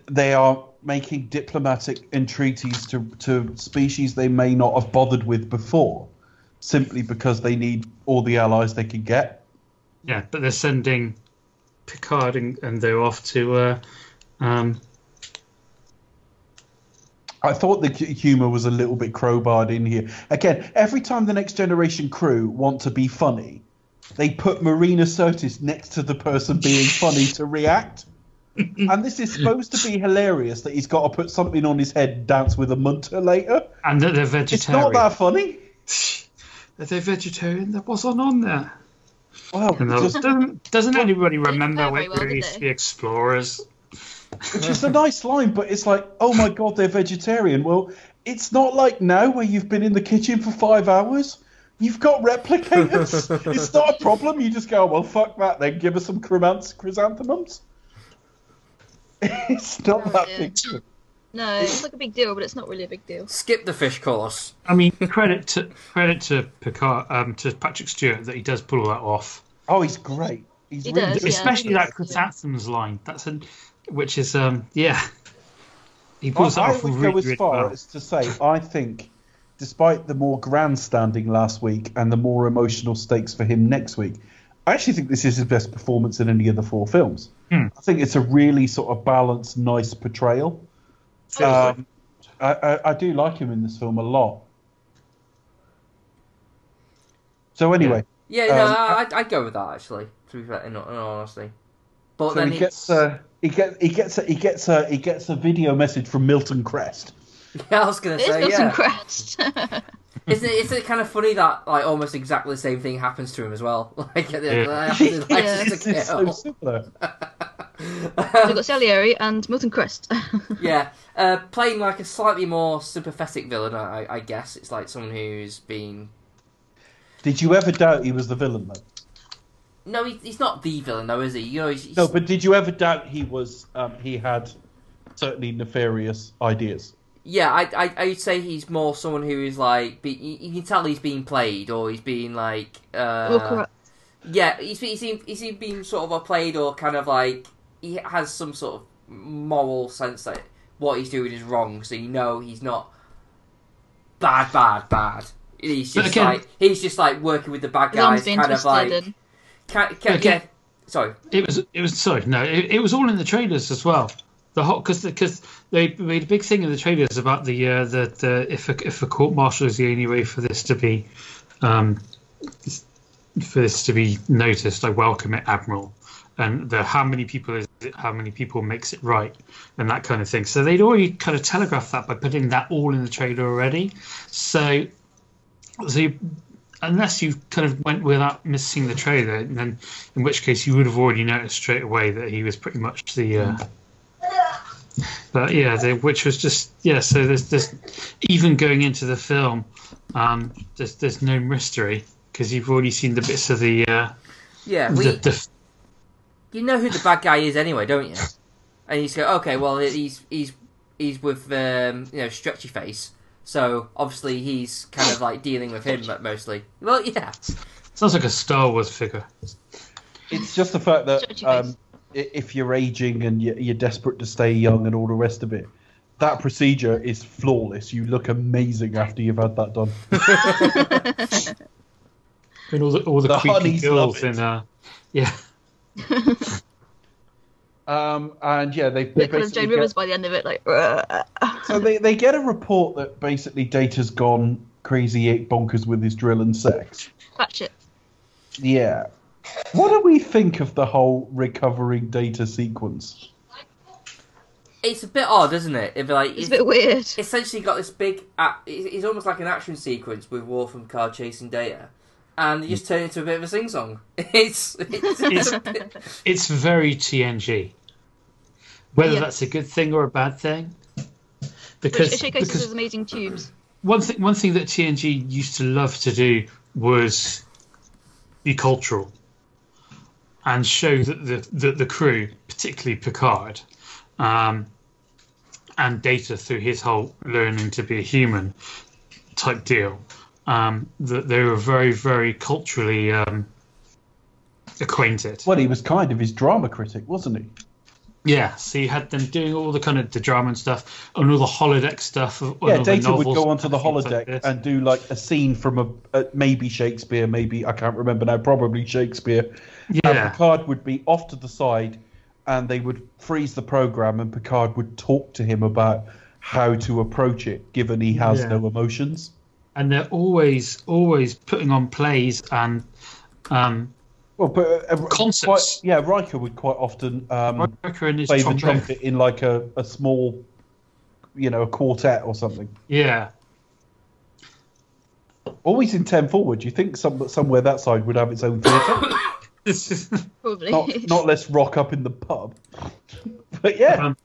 they are making diplomatic entreaties to to species they may not have bothered with before, simply because they need all the allies they can get. Yeah, but they're sending Picard and, and they're off to. Uh, um, I thought the humour was a little bit crowbarred in here. Again, every time the Next Generation crew want to be funny, they put Marina Sirtis next to the person being funny to react. [laughs] and this is supposed to be hilarious that he's got to put something on his head and dance with a munter later. and that they're vegetarian. It's not that funny. [laughs] Are they vegetarian? There wasn't on there. Well, And just, doesn't, doesn't anybody remember when very well, they did released they? the Explorers? which is a nice line, but it's like, oh my god, they're vegetarian. Well, it's not like now where you've been in the kitchen for five hours. You've got replicators. [laughs] it's not a problem. You just go, well, fuck that. Then give us some chrysanthemums. [laughs] it's not Oh, that dear. big. Deal. No, it's like a big deal, but it's not really a big deal. Skip the fish course. I mean, credit to credit to Picard, um, to Patrick Stewart that he does pull all that off. Oh, he's great. He's He really does, yeah. Especially that Yeah. chrysanthemums line. That's a, which is um, yeah. He I, pulls that I off would really, go as really far well. as to say I think, despite the more grandstanding last week and the more emotional stakes for him next week, I actually think this is his best performance in any of the four films. Hmm. I think it's a really sort of balanced, nice portrayal. Um, I, I, I do like him in this film a lot. So anyway, Yeah, no, Um, I, I'd, I'd go with that actually. To be fair, in, in all honesty. But so then he it's, gets uh, he gets he gets a, he gets a he gets a video message from Milton Krest. [laughs] yeah, I was gonna It is say Milton yeah. Krest. [laughs] Isn't it, isn't it kind of funny that like almost exactly the same thing happens to him as well? [laughs] Like, at the Yeah. the day, he likes Yeah. It's, it's so similar. We've got Salieri and Milton Krest. [laughs] Yeah, uh, playing like a slightly more sympathetic villain, I, I guess. It's like someone who's been. Did you ever doubt he was the villain though? No, he, he's not the villain, though, is he? You know, he's, he's... No, but did you ever doubt he was? Um, he had certainly nefarious ideas. Yeah, I, I I'd say he's more someone who is like be, you, you can tell he's being played or he's being like uh, Or corrupt. yeah he's he's he's, he's being sort of a played or kind of like he has some sort of moral sense that what he's doing is wrong, so you know he's not bad, bad, bad. He's just again- like he's just like working with the bad guys, being kind of like and can, can, Again- yeah. Sorry, It was. It was. Sorry, no. It, it was all in the trailers as well. The whole because because they made a big thing in the trailers about the uh, the, the if a, if a court martial is the only way for this to be, um, for this to be noticed, I welcome it, Admiral. And the how many people is it? How many people makes it right, and that kind of thing. So they'd already kind of telegraphed that by putting that all in the trailer already. So, so you, unless you kind of went without missing the trailer, then in which case you would have already noticed straight away that he was pretty much the. Uh, but yeah, the, which was just yeah. So there's there's even going into the film, um, there's there's no mystery because you've already seen the bits of the uh, yeah, the, we the you know who the bad guy is anyway, don't you? [laughs] And you go, okay, well he's he's he's with um, you know stretchy face, so obviously he's kind of like dealing with him but mostly. Well, yeah, sounds like a Star Wars figure. It's just the fact that um, if you're aging and you're, you're desperate to stay young and all the rest of it, that procedure is flawless. You look amazing after you've had that done. [laughs] And all the all the, The creepy girls it. in uh, yeah. [laughs] Um, and yeah, they, they bit kind of Joan get, Rivers by the end of it, like. So they, they get a report that basically Data's gone crazy, eight bonkers with his drill and sex. Patch it. Yeah. What do we think of the whole recovering data sequence? it's a bit odd, isn't it? If like It's a bit weird. essentially got this big. a- It's it's almost like an action sequence with Worf and Car chasing Data, and they just turn it into a bit of a sing song. [laughs] It's it's, It's- a bit- It's very TNG. Whether Yeah. that's a good thing or a bad thing, Which because it showcases because amazing tubes. one thing one thing that TNG used to love to do was be cultural and show that the the, the crew, particularly Picard, um, and Data through his whole learning to be a human type deal, um, that they were very very culturally um, acquainted. Well, he was kind of his drama critic, wasn't he? Yeah, so you had them doing all the kind of the drama and stuff, and all the holodeck stuff. Yeah, Data would go onto the and things like holodeck and do like a scene from a, a maybe Shakespeare, maybe I can't remember now, probably Shakespeare. And yeah, Picard would be off to the side, and they would freeze the program, and Picard would talk to him about how to approach it, given he has Yeah. no emotions. And they're always always putting on plays and um, Well, but uh, Concepts. quite- yeah, Riker would quite often um, Riker and his play the trumpet in like a, a small, you know, a quartet or something. Yeah, Always in ten forward. Do You think some, somewhere that side would have its own theatre? [coughs] Probably. not not let's rock up in the pub. [laughs] but yeah, Um,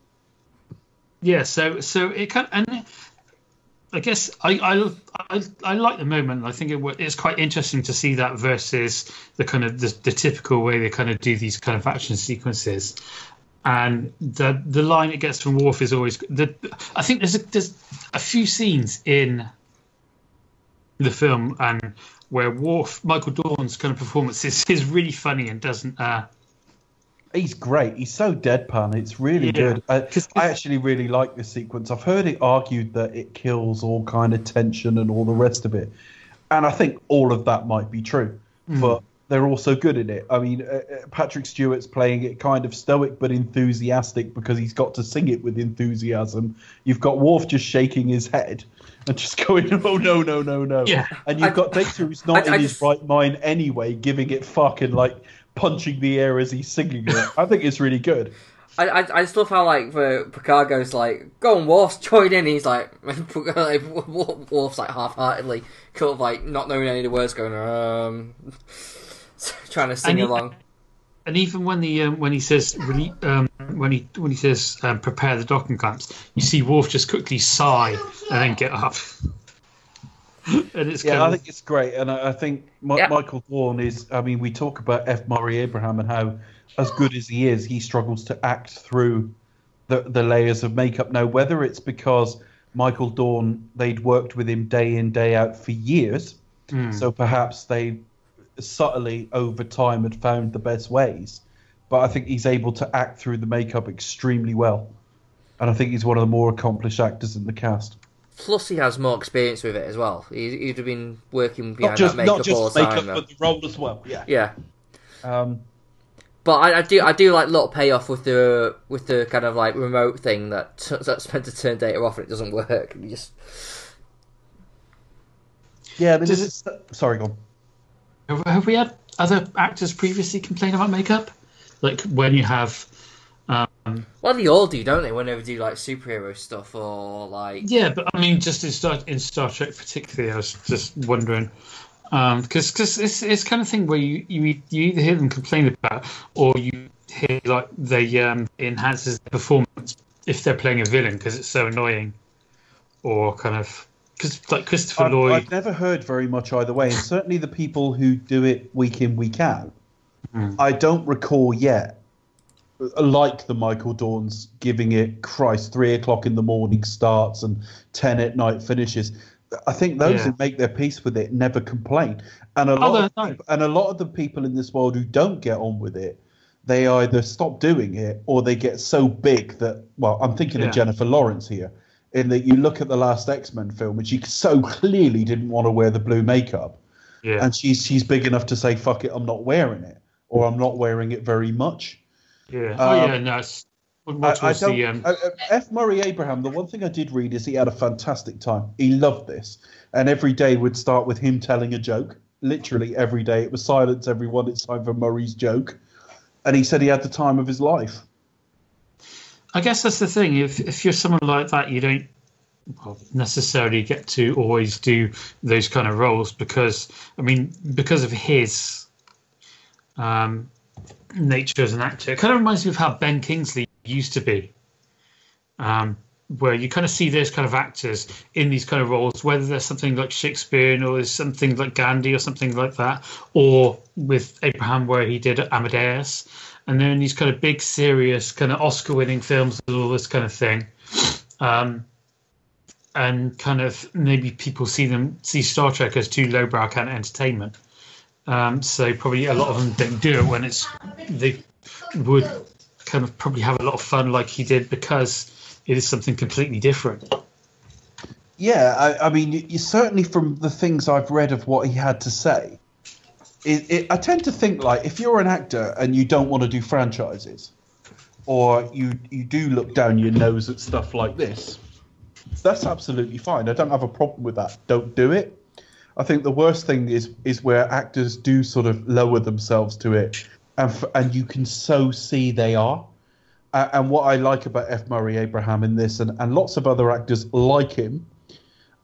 yeah. So so it kind and I guess I I, I, I like the moment. I think it, it's quite interesting to see that versus the kind of the, the typical way they kind of do these kind of action sequences. And the the line it gets from Worf is always the. I think there's a, there's a few scenes in the film and where Worf Michael Dorn's kind of performance is, [laughs] is really funny and doesn't uh, he's great. He's so deadpan. It's really Yeah. good. I, 'Cause- I actually really like this sequence. I've heard it argued that it kills all kind of tension and all the rest of it, and I think all of that might be true. But they're also good in it. I mean, uh, uh, Patrick Stewart's playing it kind of stoic but enthusiastic because he's got to sing it with enthusiasm. You've got Worf just shaking his head and just [laughs] going, "Oh no, no, no, no!" Yeah. And you've I- got Data who's not I- in I his just- right mind anyway, giving it fucking like punching the air as he's singing it. I think it's really good. [laughs] I, I, I just love how like the Picard goes like, "Go on, Worf, join in." He's like, [laughs] like Worf's like half-heartedly, kind of like not knowing any of the words, going um, [laughs] trying to sing And he- along. and even when the um, when he says rele- um, when he when he says um, prepare the docking clamps, you see Worf just quickly sigh and then get up. [laughs] and it's Yeah, kind I think it's great, and I I think Mi- Yeah. Michael Dorn is. I mean, we talk about F. Murray Abraham and how, as good as he is, he struggles to act through the the layers of makeup. Now, whether it's because Michael Dorn, they'd worked with him day in, day out for years. Hmm. So perhaps they subtly, over time, had found the best ways. But I think he's able to act through the makeup extremely well. And I think he's one of the more accomplished actors in the cast. Plus, he has more experience with it as well. He, he'd have been working Not behind just, that makeup not just all the makeup, time. though. but the role as well. Yeah. Yeah, Um, but I, I do I do like a little payoff with the with the kind of like remote thing that [laughs] that's meant to turn data off and it doesn't work. You just yeah. I mean, Does it's, sorry, go on. Have, have we had other actors previously complain about makeup? Like when you have, um, well they all do, don't they? Whenever they do like superhero stuff or like yeah, but I mean, just in Star in Star Trek particularly, I was just wondering because because it's it's kind of thing where you, you you either hear them complain about or you hear like they um enhances their performance if they're playing a villain because it's so annoying, or kind of because like Christopher I've, Lloyd. I've never heard very much either way, and certainly the people who do it week in, week out, I don't recall yet, like the Michael Dorns giving it, Christ, three o'clock in the morning starts and 10 at night finishes. I think those Yeah. who make their peace with it never complain. And a Oh, lot, of people, and a lot of the people in this world who don't get on with it, they either stop doing it or they get so big that, well, I'm thinking Yeah. of Jennifer Lawrence here, in that you look at the last X Men film and she so clearly didn't want to wear the blue makeup. yeah, And she's, she's big enough to say, fuck it, I'm not wearing it. Or I'm not wearing it very much. Yeah. Oh um, yeah, no. It's, more I, I towards don't, the um, uh, uh, F. Murray Abraham, the one thing I did read is he had a fantastic time. He loved this. And every day would start with him telling a joke. Literally every day. It was silence, everyone. It's time for Murray's joke. And he said he had the time of his life. I guess that's the thing. If if you're someone like that, you don't necessarily get to always do those kind of roles because I mean because of his um, nature as an actor. It kind of reminds me of how Ben Kingsley used to be, um, where you kind of see those kind of actors in these kind of roles, whether there's something like Shakespeare or there's something like Gandhi or something like that, or with Abraham where he did Amadeus, and then these kind of big, serious, kind of Oscar-winning films and all this kind of thing. Um, and kind of maybe people see them see Star Trek as too lowbrow kind of entertainment. Um, so probably a lot of them don't do it when it's they would kind of probably have a lot of fun like he did because it is something completely different. Yeah, I, I mean, you, certainly from the things I've read of what he had to say, it, it, I tend to think like if you're an actor and you don't want to do franchises, or you you do look down your nose at stuff like this, that's absolutely fine. I don't have a problem with that. Don't do it. I think the worst thing is is where actors do sort of lower themselves to it, and f- and you can so see they are. Uh, and what I like about F. Murray Abraham in this, and, and lots of other actors like him,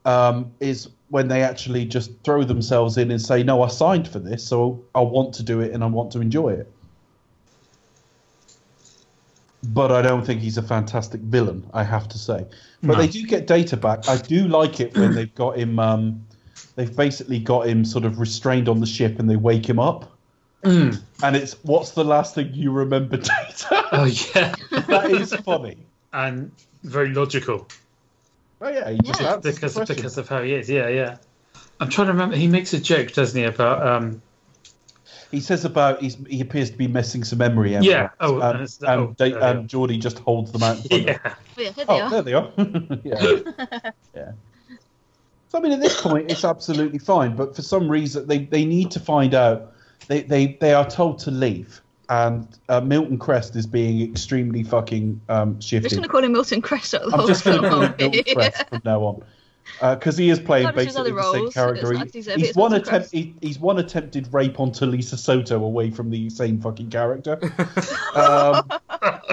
um, is when they actually just throw themselves in and say, "No, I signed for this, so I want to do it and I want to enjoy it." But I don't think he's a fantastic villain. I have to say, but No. they do get data back. I do like it when they've got him. Um, they've basically got him sort of restrained on the ship, and they wake him up. Mm. And it's what's the last thing you remember, [laughs] Data? Oh yeah, that is funny. and very logical Oh yeah, he just answers because question. because of how he is. Yeah, yeah. I'm trying to remember. He makes a joke, doesn't he, about um, He says about he's, he appears to be missing some memory. Yeah. Oh, and and, it's- and, oh, they and. Geordi just holds them out. In front of [laughs] him. yeah. Oh, yeah, here they Oh, are. there they are. [laughs] yeah. yeah. So I mean, at this point, it's absolutely fine. But for some reason, they, they need to find out. They, they they are told to leave, and uh, Milton Krest is being extremely fucking um, I'm just going to call him Milton Krest of the I'm just going to call him Milton [laughs] Krest from now on. Because he is playing Not just his basically the same character. it's He- not he's one attempt. He, he's one attempted rape onto Lisa Soto away from the same fucking character, [laughs] um,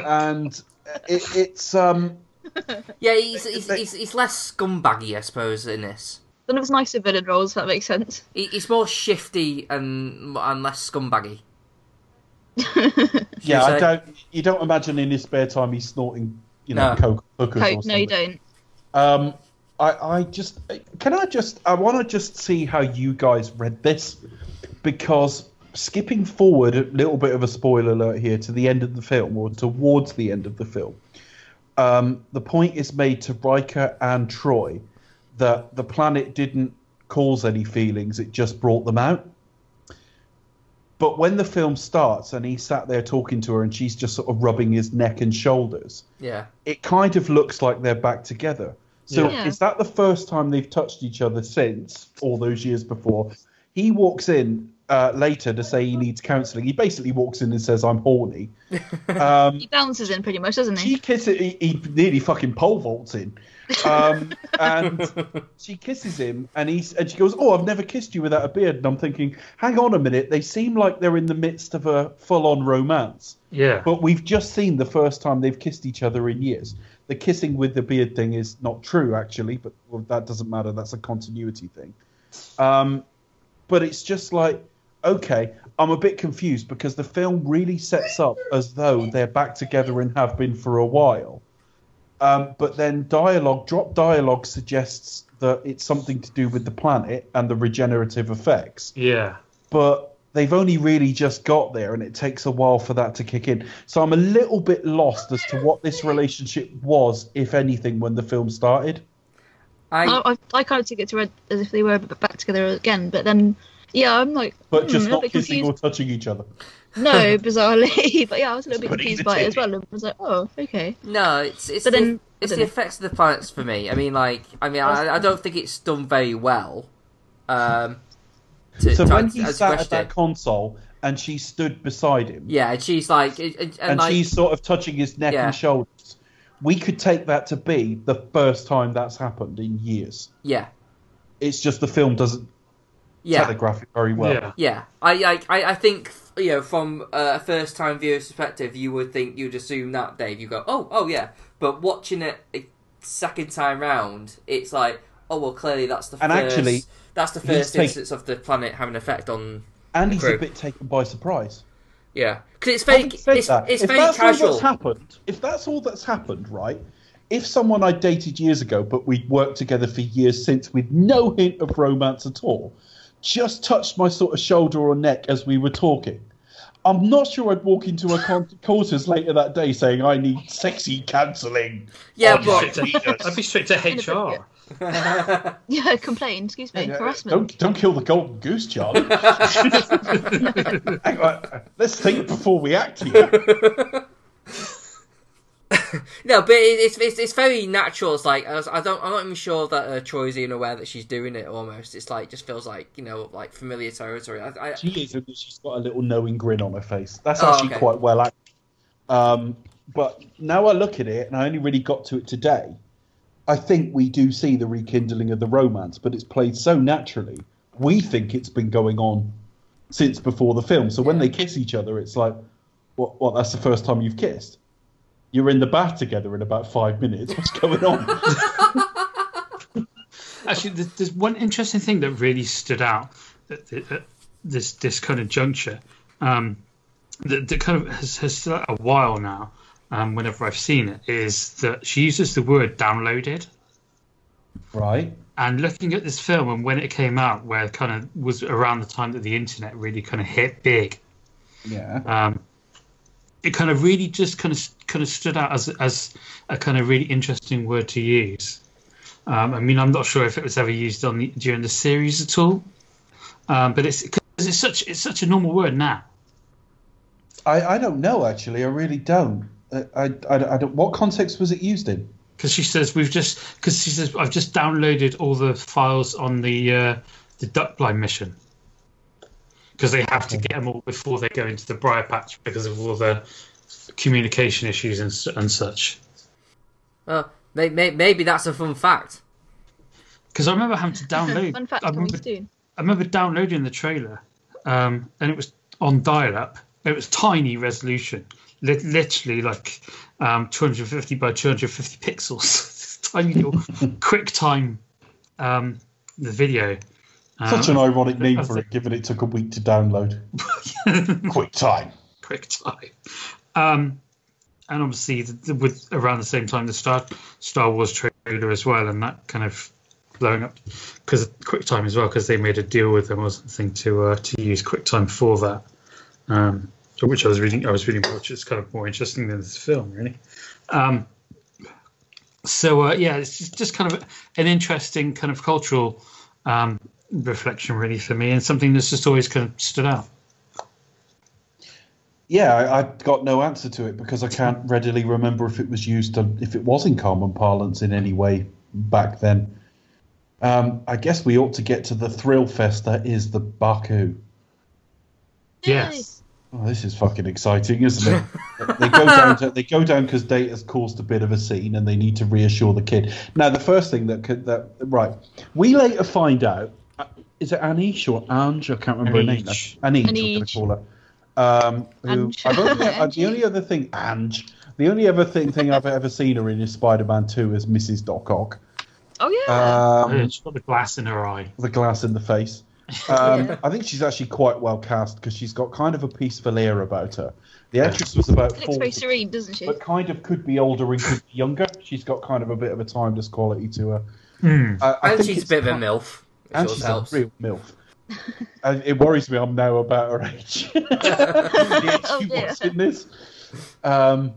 and it, it's um, [laughs] Yeah, he's, he's, he's, he's less scumbaggy, I suppose, in this. One of his nicer villain roles, if that makes sense. He, he's more shifty and and less scumbaggy. [laughs] yeah. I don't. You don't imagine in his spare time he's snorting, you know, No. coke hookers or Coke, something. no, you don't. Um, I, I just can I just I want to just see how you guys read this because skipping forward a little bit of a spoiler alert here to the end of the film or towards the end of the film, um, the point is made to Riker and Troi that the planet didn't cause any feelings; it just brought them out. But when the film starts and he sat there talking to her and she's just sort of rubbing his neck and shoulders, Yeah. it kind of looks like they're back together. So Yeah. is that the first time they've touched each other since all those years before? He walks in uh, later to say he needs counselling. He basically walks in and says, "I'm horny." [laughs] Um, He bounces in pretty much, doesn't he? she kisses. He, he nearly fucking pole vaults in, um, [laughs] and she kisses him, and he's and she goes, "Oh, I've never kissed you without a beard." And I'm thinking, hang on a minute, they seem like they're in the midst of a full-on romance. Yeah. But we've just seen the first time they've kissed each other in years. The kissing with the beard thing is not true, actually, but well, that doesn't matter. That's a continuity thing. Um, but it's just like, okay, I'm a bit confused because the film really sets up as though they're back together and have been for a while. Um, but then dialogue, drop dialogue suggests that it's something to do with the planet and the regenerative effects Yeah. but they've only really just got there and it takes a while for that to kick in. So I'm a little bit lost as to what this relationship was, if anything, when the film started. I I, I, I kind of took it to read as if they were back together again, but then yeah, I'm like, But hmm, just not bit kissing or touching each other. No, [laughs] bizarrely, [laughs] but yeah, I was a little bit putting confused by it as well. And was like, oh, okay. no, it's it's But the, then- it's the know. effects of the planets for me. I mean, like, I mean, I, I don't think it's done very well. Um, to, So to when answer- he answer sat at that console and she stood beside him, yeah, and she's like, and, and, and like, she's sort of touching his neck Yeah. and shoulders, we could take that to be the first time that's happened in years. yeah, It's just the film doesn't yeah, telegraph it very well. Yeah. Yeah, I, I, I I think you know from uh, a first time viewer's perspective, you would think you'd assume that Dave. You go, oh, oh yeah, but watching it a second time round, it's like, oh well, clearly that's the And first, actually, that's the he's first taken- instance of the planet having an effect on. And The he's crew. a bit taken by surprise. Yeah, because it's very, it's, that, it's if very that's all casual. that's happened, if that's all that's happened, right? If someone I dated years ago, but we'd worked together for years since with no hint of romance at all, just touched my sort of shoulder or neck as we were talking, I'm not sure I'd walk into a con- [laughs] quarters later that day saying I need sexy counselling. Yeah, on but- to- [laughs] I'd be straight to HR. [laughs] Yeah, complain. Excuse me, harassment. Don't don't kill the golden goose, Charlie. Hang on, Let's think before we act here. [laughs] No, but it, it's, it's it's very natural. It's like I, don't I'm not even sure that uh, Troi's even aware that she's doing it. Almost, it's like just feels like you know like familiar territory. I, I, She is, she's got a little knowing grin on her face. That's Oh, actually okay. quite well acted. Um, but now I look at it, and I only really got to it today. I think we do see the rekindling of the romance, but it's played so naturally. We think it's been going on since before the film. So when they kiss each other, it's like, what? What? That's the first time you've kissed. You're in the bath together in about five minutes. What's going on? [laughs] Actually, there's, one interesting thing that really stood out at this this kind of juncture. Um, that, that kind of has, has stood out a while now. Um, whenever I've seen it, is that she uses the word downloaded. right. And looking at this film and when it came out, where it kind of was around the time that the internet really kind of hit big, Yeah. um, it kind of really just kind of kind of stood out as as a kind of really interesting word to use. Um, I mean, I'm not sure if it was ever used on the, during the series at all, um, but it's cause it's such it's such a normal word now. I, I don't know actually. I really don't. Uh, I, I, I don't. What context was it used in? Because she says we've just because she says I've just downloaded all the files on the uh, the duckblind mission because they have to get them all before they go into the briar patch because of all the communication issues and, and such. well, may, may, maybe that's a fun fact. Because I remember having to [laughs] download. Fun fact I remember, soon. I remember downloading the trailer, um, and it was on dial-up. It was tiny resolution, Lit literally like um, 250 by 250 pixels. [laughs] tiny little [laughs] QuickTime um, the video. Such Um, an ironic name for it, given it took a week to download. [laughs] Quick time. QuickTime. Um, and obviously, the, the, with around the same time, the Star Star Wars trailer as well, and that kind of blowing up because QuickTime as well, because they made a deal with them or something to uh, to use QuickTime for that. Um, which I was reading, I was reading, which is kind of more interesting than this film, really. Um, so uh, yeah, it's just, just kind of an interesting kind of cultural um, reflection, really, for me, and something that's just always kind of stood out. Yeah, I, I've got no answer to it because I can't readily remember if it was used, to, if it was in common parlance in any way back then. Um, I guess we ought to get to the thrill fest that is the Ba'ku. Yes. Oh, this is fucking exciting, isn't it? [laughs] they go down. To, they go down because Data's caused a bit of a scene, and they need to reassure the kid. Now, the first thing that could that right, we later find out is it Anij or Ange? I can't remember her name. now. Anij. Anij, I'm going to call her. Um, who I've only, [laughs] uh, the only other thing, Ange. The only other thing, thing I've ever seen her in is Spider-Man Two as Mrs. Doc Ock. Oh yeah. Oh, yeah, Um, she's got the glass in her eye. the glass in the face. Um, Yeah. [laughs] I think she's actually quite well cast because she's got kind of a peaceful air about her. The actress was about She looks very serene, doesn't she? but kind of could be older and could be younger. She's got kind of a bit of a timeless quality to her. Hmm. I, I And think she's a bit of a kind- MILF. And she's helps. a real milf. and it worries me. I'm now about her age. [laughs] the age Oh, she dear. was in this. Um,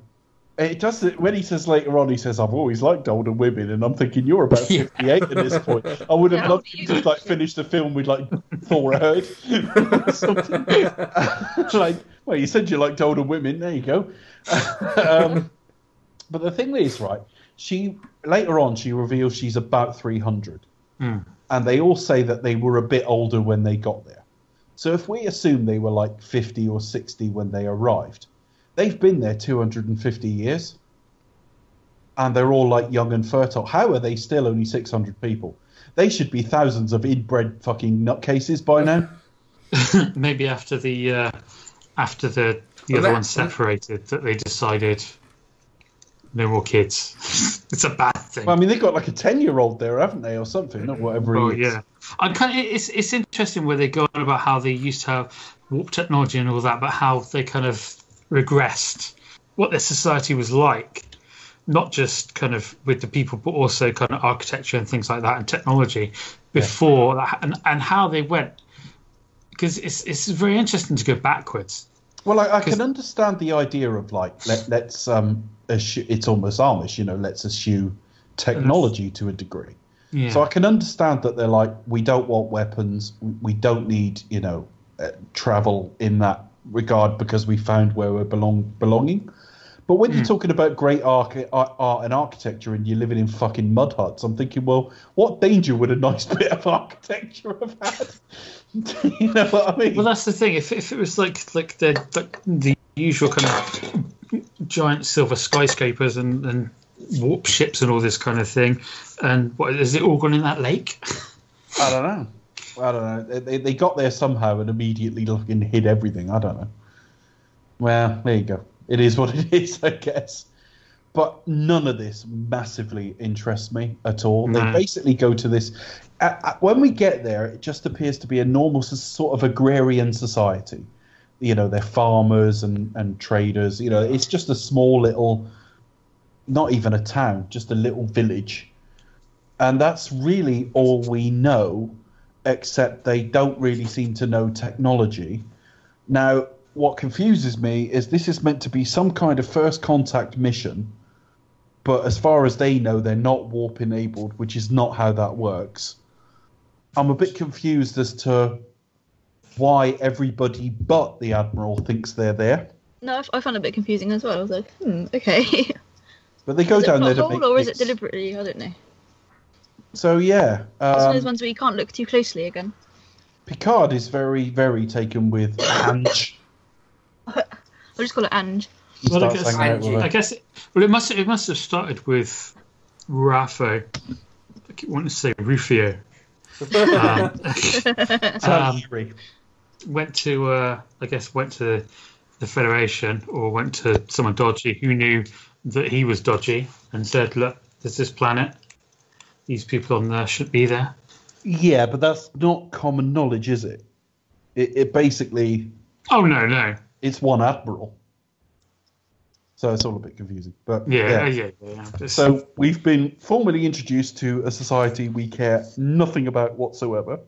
it does. When he says later on, he says, "I've always liked older women," and I'm thinking you're about Yeah. 58 at this point. I would have Yeah, loved you- him to like finish the film with like Thor Heard or something. [laughs] like, well, you said you liked older women. There you go. [laughs] um, but the thing is, right? She later on she reveals she's about 300 Hmm. And they all say that they were a bit older when they got there. So if we assume they were like 50 or 60 when they arrived, they've been there 250 years. And they're all like young and fertile. How are they still only 600 people? They should be thousands of inbred fucking nutcases by now. [laughs] Maybe after the uh, after the the Well, other that- one separated, that they decided no more kids. [laughs] it's a bad thing. Well, I mean, they've got like a 10 year old there, haven't they, or something, or whatever Oh yeah, I'm kind of, it's it's interesting where they go on about how they used to have warp technology and all that, but how they kind of regressed what their society was like, not just kind of with the people, but also kind of architecture and things like that and technology before that, and and how they went. Because it's it's very interesting to go backwards. Well, I, I can understand the idea of like let, let's um, it's almost Amish, you know, let's eschew technology to a degree. Yeah. So I can understand that they're like, we don't want weapons, we- we don't need, you know, uh, travel in that regard because we found where we're belong belonging. But when you're hmm. talking about great arch- art, art and architecture and you're living in fucking mud huts, I'm thinking, well, what danger would a nice [laughs] bit of architecture have had? [laughs] you know what I mean? Well, that's the thing. If, if it was like like the like the usual kind of giant silver skyscrapers and, and warp ships and all this kind of thing, and what is it all gone in that lake? I don't know. I don't know. They- They, they got there somehow and immediately fucking hid everything. I don't know. Well, there you go. It is what it [laughs] is, I guess. But none of this massively interests me at all. They mm. basically go to this. When we get there, it just appears to be a normal sort of agrarian society. You know, they're farmers and, and traders. You know, it's just a small little, not even a town, just a little village. And that's really all we know, except they don't really seem to know technology. Now, what confuses me is this is meant to be some kind of first contact mission, but as far as they know, they're not warp enabled, which is not how that works. I'm a bit confused as to why everybody but the Admiral thinks they're there. No, I f- I found it a bit confusing as well. I was like, hmm, okay. [laughs] But they go it down there to make or is it deliberately? I don't know. So yeah, It's one of um, those ones where you can't look too closely again. Picard is very, very taken with Ange. I'll just call it Ange. Well, I guess- hanging out with Angie. I guess. It, well, it must it must have started with Rafa. I keep wanting to say Rufio. um, [laughs] um, Salisbury. went to uh, I guess went to the Federation or went to someone dodgy who knew that he was dodgy and said, "Look, there's this planet. These people on there should be there." Yeah, but that's not common knowledge, is it? It, it basically Oh no, no, it's one admiral, so it's all a bit confusing. But yeah, yeah, yeah. yeah. Just- So we've been formally introduced to a society we care nothing about whatsoever,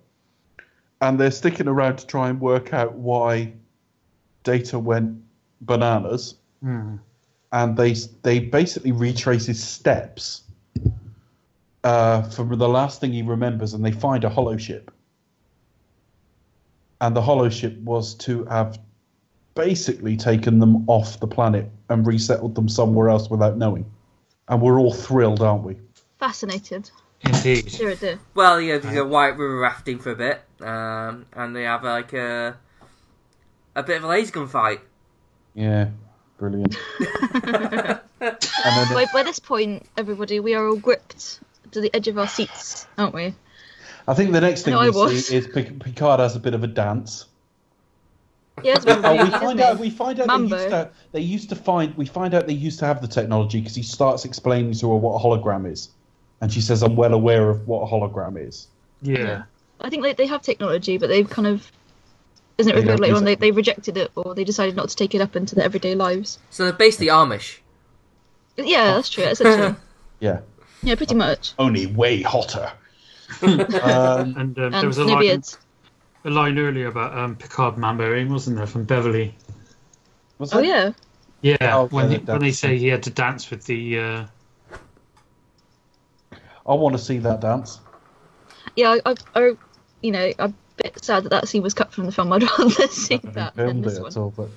and they're sticking around to try and work out why Data went bananas, Hmm. and they they basically retrace his steps uh, from the last thing he remembers, and they find a holo ship. And the holo ship was to have basically taken them off the planet and resettled them somewhere else without knowing. And we're all thrilled, aren't we? Fascinated. Indeed. Sure do. Well, yeah, they go white river rafting for a bit, um, and they have like a a bit of a laser gun fight. Yeah, brilliant. [laughs] then By, by this point, everybody, we are all gripped to the edge of our seats, aren't we? I think the next thing No, we see is Picard has a bit of a dance. Yeah, Oh, we find out. We find out Mambo. they used to. They used to find. We find out they used to have the technology because he starts explaining to her what a hologram is, and she says, "I'm well aware of what a hologram is." Yeah. I think they, they have technology, but they've kind of. Isn't it They revealed later on? They, they rejected it or they decided not to take it up into their everyday lives. So they're basically Amish. Yeah, that's true, essentially. [laughs] Yeah, yeah, pretty much. only way hotter. um, [laughs] And um, there was a no line, beards. A line earlier about um, Picard mamboing, wasn't there, from Beverly? was Oh, it? yeah. Yeah, Oh, when, yeah, he, when they say he had to dance with the. Uh, I want to see that dance. Yeah, I, I, I, you know, I'm a bit sad that that scene was cut from the film. [laughs] I'd rather see Haven't that than filmed this it one. at all, but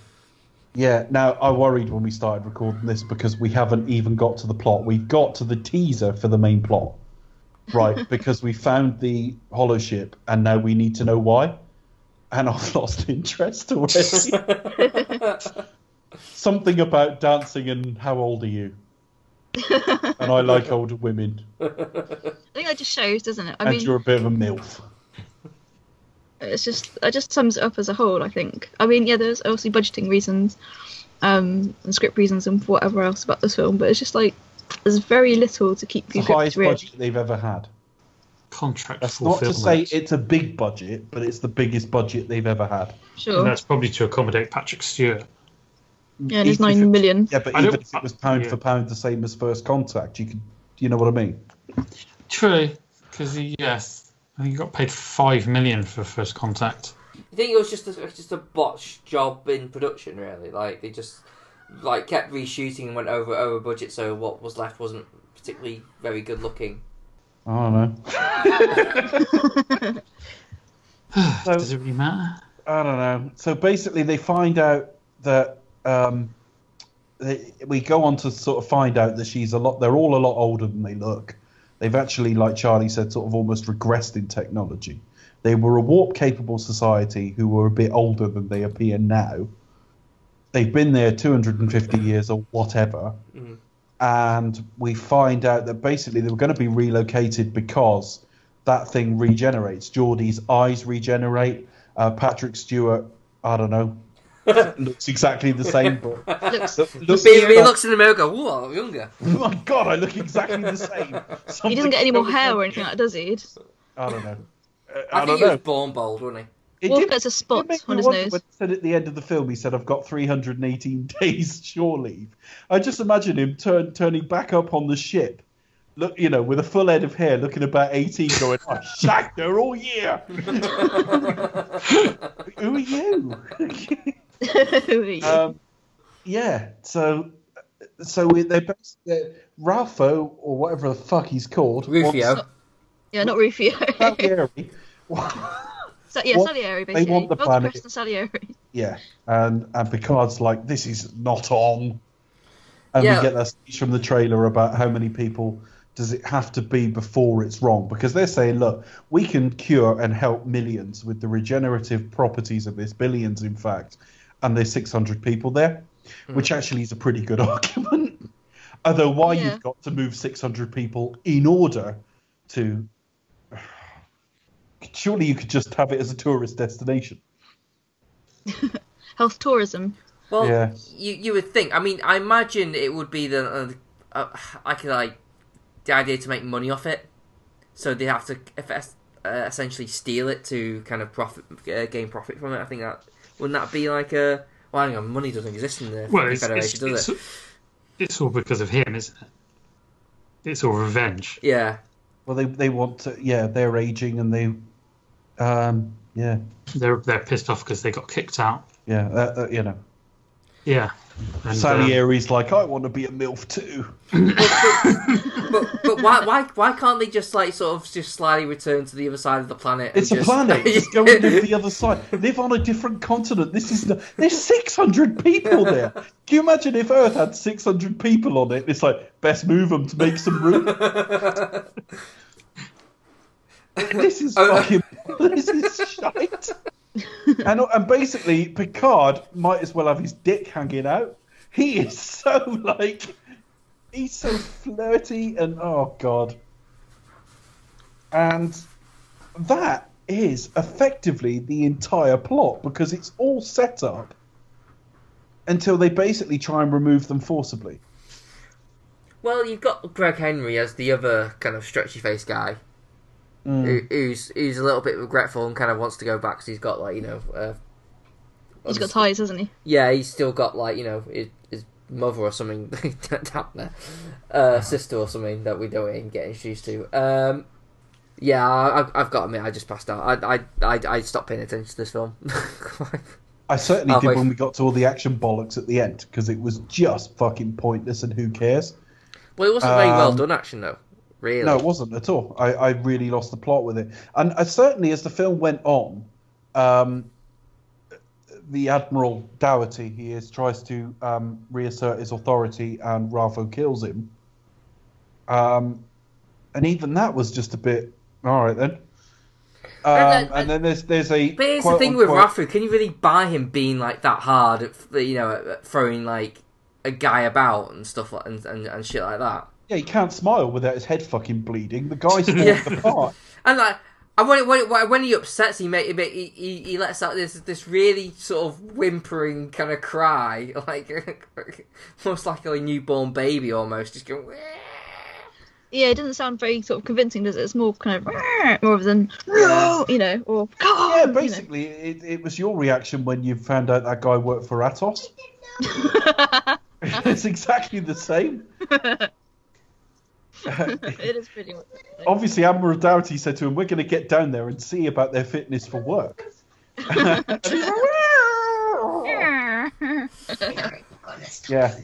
yeah. Now I worried when we started recording this because we haven't even got to the plot. We've got to the teaser for the main plot, right? [laughs] because we found the holo ship, and now we need to know why. And I've lost interest [laughs] already. [laughs] Something about dancing and how old are you? and I like older women, I think that just shows, doesn't it? I and mean, you're a bit of a milf. it's just it just sums it up as a whole. I think. I mean, yeah, there's obviously budgeting reasons, um, and script reasons, and whatever else about this film, but it's just like there's very little to keep It's you the highest Really. budget they've ever had. contract That's not to say it's a big budget, but it's the biggest budget they've ever had. Sure. And that's probably to accommodate Patrick Stewart. yeah, and it's even if nine it- million. Yeah, but I even if it was pound yeah. for pound the same as First Contact, you could, do you know what I mean? True, because yes, I think he got paid five million for First Contact. You think it was just a, just a botched job in production, really? Like they just like kept reshooting and went over over budget, so what was left wasn't particularly very good looking. I don't know. [laughs] [sighs] So- Does it really matter? I don't know. So basically, they find out that um, they, we go on to sort of find out that she's a lot. They're all a lot older than they look. They've actually, like Charlie said, sort of almost regressed in technology. They were a warp-capable society who were a bit older than they appear now. They've been there 250 years or whatever, Mhm. and we find out that basically they were going to be relocated because that thing regenerates. Geordi's eyes regenerate. Uh, Patrick Stewart, I don't know, [laughs] looks exactly the same, but [laughs] Looks, looks But he, he looks in the mirror, go, "Whoa, I'm younger." [laughs] Oh my god, I look exactly the same. he doesn't get any more hair or anything like that, does he? I don't know. Uh, I, I, think don't he was born bald, wasn't he? It Worf did- gets a spot on his nose. When he said at the end of the film, he said, "I've got 318 [laughs] days shore leave." I just imagine him turn, turning back up on the ship, look, you know, with a full head of hair, looking about 18, going, "I shagged her all year." [laughs] Who are you? [laughs] Who are you? um, yeah. So, so we- they basically Ralpho or whatever the fuck he's called. Rufio. wants- yeah, not Rufio. Salieri. Yeah, what- Salieri, they basically. want the planet- Preston Salieri. Yeah, and and Picard's like, this is not on. And Yeah. we get that speech from the trailer about how many people does it have to be before it's wrong? Because they're saying, look, we can cure and help millions with the regenerative properties of this, billions in fact, and there's 600 people there, hmm. which actually is a pretty good [laughs] argument. Although why Yeah. you've got to move 600 people in order to. Surely you could just have it as a tourist destination. [laughs] Health tourism. Well, Yeah. you you would think. I mean, I imagine it would be the uh, uh, I could like the idea to make money off it, so they have to uh, essentially steal it to kind of profit uh, gain profit from it. I think that wouldn't that be like a well, hang on, money doesn't exist in the Well, it's, Federation, it's, does it's, it? it's all because of him, isn't it? It's all revenge. Yeah, Well, they they want to, yeah, they're aging and they, um, yeah, They're they're pissed off because they got kicked out. yeah, uh, uh, you know, Yeah. And, um, Salieri's like, I want to be a MILF too. [laughs] But but why why why can't they just like sort of just slightly return to the other side of the planet? and It's a just- planet. [laughs] Just go and live the other side. Live on a different continent. This is the, there's 600 people there. Can you imagine if Earth had 600 people on it? It's like best move them to make some room. [laughs] [laughs] this is Oh. oh. fucking. [laughs] This is shite. And uh, and basically, Picard might as well have his dick hanging out. He is so like, he's so flirty and oh god. And that is effectively the entire plot because it's all set up until they basically try and remove them forcibly. Well, you've got Greg Henry as the other kind of stretchy faced guy, who, who's who's a little bit regretful and kind of wants to go back because he's got like you know, uh, He's got ties, hasn't he? yeah, he's still got like you know his, his mother or something [laughs] down there, uh, sister or something that we don't even get introduced to. Um, yeah, I, I've- I've got to admit, I just passed out. I I I, I stopped paying attention to this film. [laughs] I certainly Halfway- did when we got to all the action bollocks at the end because it was just fucking pointless and who cares. well, it wasn't very well Um, done, action though. Really, No, it wasn't at all. I, I really lost the plot with it. And uh, certainly as the film went on, um, the Admiral Dougherty, he is, tries to um, reassert his authority and Ralpho kills him. Um, and even that was just a bit, all right then. Um, And then- and then there's there's a. But here's the quote thing with unquote- Rafu, can you really buy him being like that hard at you know at throwing like a guy about and stuff like and, and, and shit like that? Yeah, he can't smile without his head fucking bleeding. The guy's falling Yeah. apart. [laughs] And like, and when when when he upsets, he make he he, he lets out this this really sort of whimpering kind of cry, [laughs] like [laughs] most like a newborn baby, almost just going. Yeah, it doesn't sound very sort of convincing, does it? It's more kind of more than you know, or come on. Yeah, you know. basically, it, it was your reaction when you found out that guy worked for Atos. it's exactly the same. [laughs] it is pretty much. Obviously, Admiral Dougherty said to him, "We're going to get down there and see about their fitness for work." And [laughs] [laughs] yeah.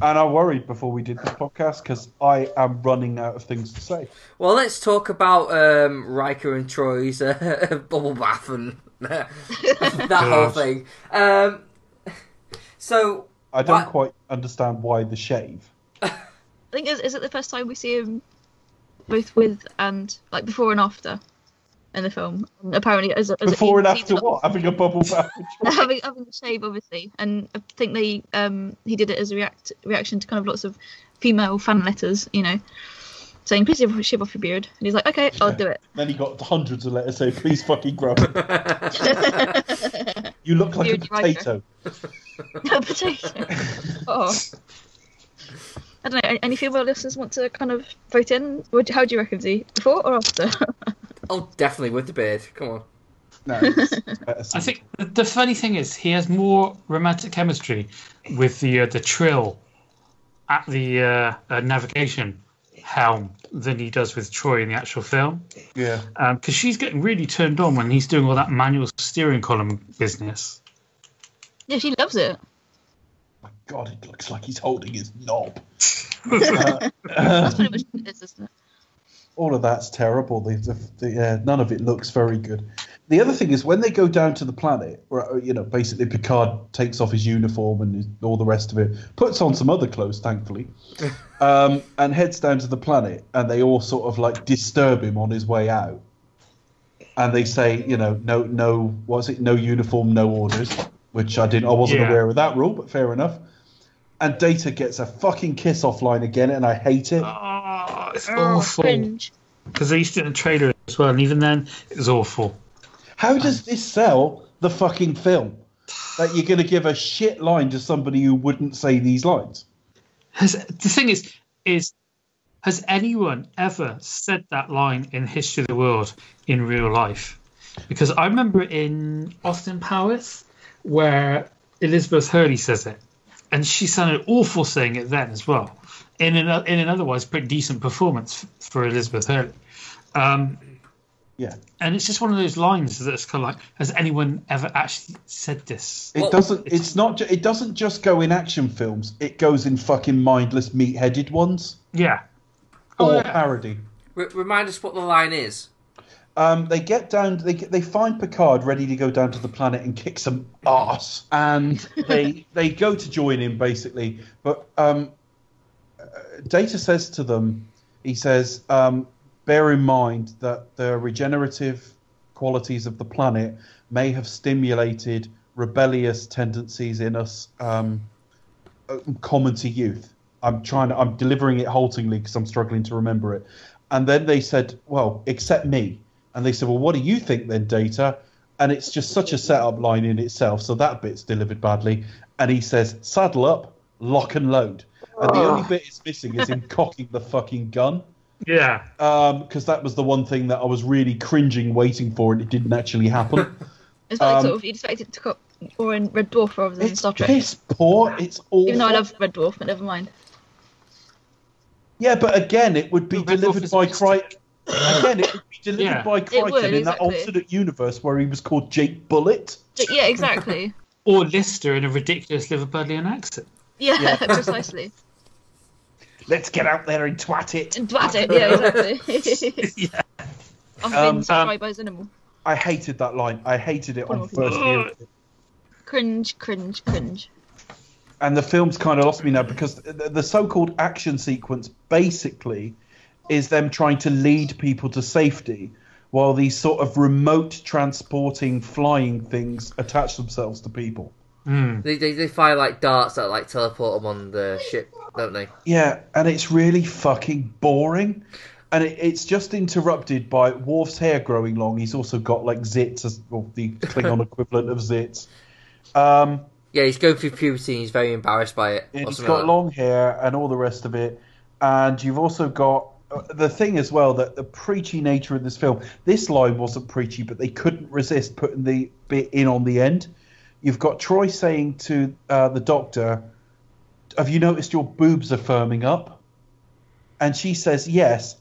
And I worried before we did this podcast because I am running out of things to say. Well, let's talk about um, Riker and Troi's uh, bubble bath and that whole thing. Um, so I don't Why- quite understand why the shave. I think is, is it the first time we see him both with and like before and after in the film? And apparently, as, a- as a- Before and after what? Having a bubble bath. [laughs] having having the shave, obviously, and I think they um he did it as a react reaction to kind of lots of female fan letters, you know, saying please shave- shave off your beard, and he's like, okay, I'll do it. Then he got hundreds of letters saying, "Please fucking grow. [laughs] You look like a potato." [laughs] Potato. Oh. I don't know. any- Any female listeners want to kind of vote in? Would- How do you reckon, Z? Before or after? [laughs] oh, definitely with the beard. Come on. No, [laughs] I think the- the funny thing is he has more romantic chemistry with the uh, the trill at the uh, uh, navigation helm than he does with Troi in the actual film. yeah. Because she's getting really turned on when he's doing all that manual steering column business. yeah, she loves it. My God, it looks like he's holding his knob. That's pretty much what it is, isn't? All of that's terrible. The, the, the, yeah, none of it looks very good. The other thing is when they go down to the planet, where, uh, you know, basically Picard takes off his uniform and his, all the rest of it, puts on some other clothes, thankfully, [laughs] um, and heads down to the planet, and they all sort of like disturb him on his way out. And they say, you know, no, no, what's it? No uniform, no orders. Which I didn't, I wasn't Yeah. aware of that rule, but fair enough. And Data gets a fucking kiss offline again, and I hate it. Ah, oh, it's Oh, awful. Because they used it in the trailer as well, and even then, it was awful. How does this sell the fucking film? That you're going to give a shit line to somebody who wouldn't say these lines? Has the thing is, is has anyone ever said that line in the history of the world in real life? Because I remember in Austin Powers where Elizabeth Hurley says it, and she sounded awful saying it then as well. In an in an otherwise pretty decent performance for Elizabeth Hurley. Um, Yeah. And it's just one of those lines that's kind of like, has anyone ever actually said this? It Well, doesn't. It's not. ju- It doesn't just go in action films. It goes in fucking mindless, meat-headed ones Yeah. or Oh, yeah. parody. R- remind us what the line is. Um, they get down. They they find Picard ready to go down to the planet and kick some ass, and they [laughs] they go to join him basically. But um, uh, Data says to them, he says, um, bear in mind that the regenerative qualities of the planet may have stimulated rebellious tendencies in us, um, uh, common to youth. I'm trying to. I'm delivering it haltingly because I'm struggling to remember it. And then they said, well, except me. And they said, well, what do you think then, Data? And it's just such a setup line in itself. So that bit's delivered badly. And he says, saddle up, lock and load. And the only bit it's missing is him [laughs] cocking the fucking gun. Yeah. Because that was the one thing that I was really cringing waiting for, and it didn't actually happen. [laughs] It's like Um, sort of you'd expect it to come or in Red Dwarf rather than it's Star Trek. piss poor. It's awful. Even though I love Red Dwarf, but never mind. Yeah, but again, it would be Red Dwarf delivered by best. Kryten. Again, it would [coughs] be delivered Yeah. by Kryten would, in that exactly. alternate universe where he was called Jake Bullet. Yeah, exactly. [laughs] Or Lister in a ridiculous Liverpudlian accent. Yeah, [laughs] precisely. Let's get out there and twat it. And Twat it, yeah, exactly. [laughs] yeah. I've Um, been subscribed by Xenomorph. I hated that line. I hated it on Oh. first hearing. [gasps] Cringe, cringe, cringe. And the film's kind of lost me now because the, the so-called action sequence basically is them trying to lead people to safety while these sort of remote transporting flying things attach themselves to people. They, they, they fire like darts that like teleport them on the ship, don't they? Yeah, and it's really fucking boring. And it, it's just interrupted by Worf's hair growing long. He's also got like zits, as, or the Klingon [laughs] equivalent of zits. Um, Yeah, he's going through puberty and he's very embarrassed by it. he's got like long hair and all the rest of it. And you've also got the thing as well that the preachy nature of this film. This line wasn't preachy, but they couldn't resist putting the bit in on the end. You've got Troi saying to uh, the doctor, "Have you noticed your boobs are firming up?" And she says yes,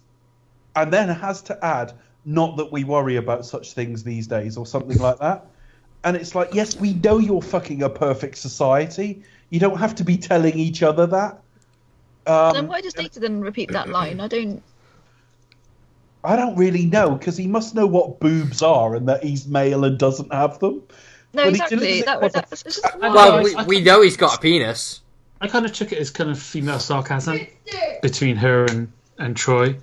and then has to add, "Not that we worry about such things these days," or something like that. And it's like, yes, we know you're fucking a perfect society. You don't have to be telling each other that. Um, then why does Data then repeat that line? I don't. I don't really know because he must know what boobs are and that he's male and doesn't have them. No, But exactly. it That, quite that, that's just why? Well, we, we know he's got a penis. I kind of took it as kind of female sarcasm between her and, and Troi.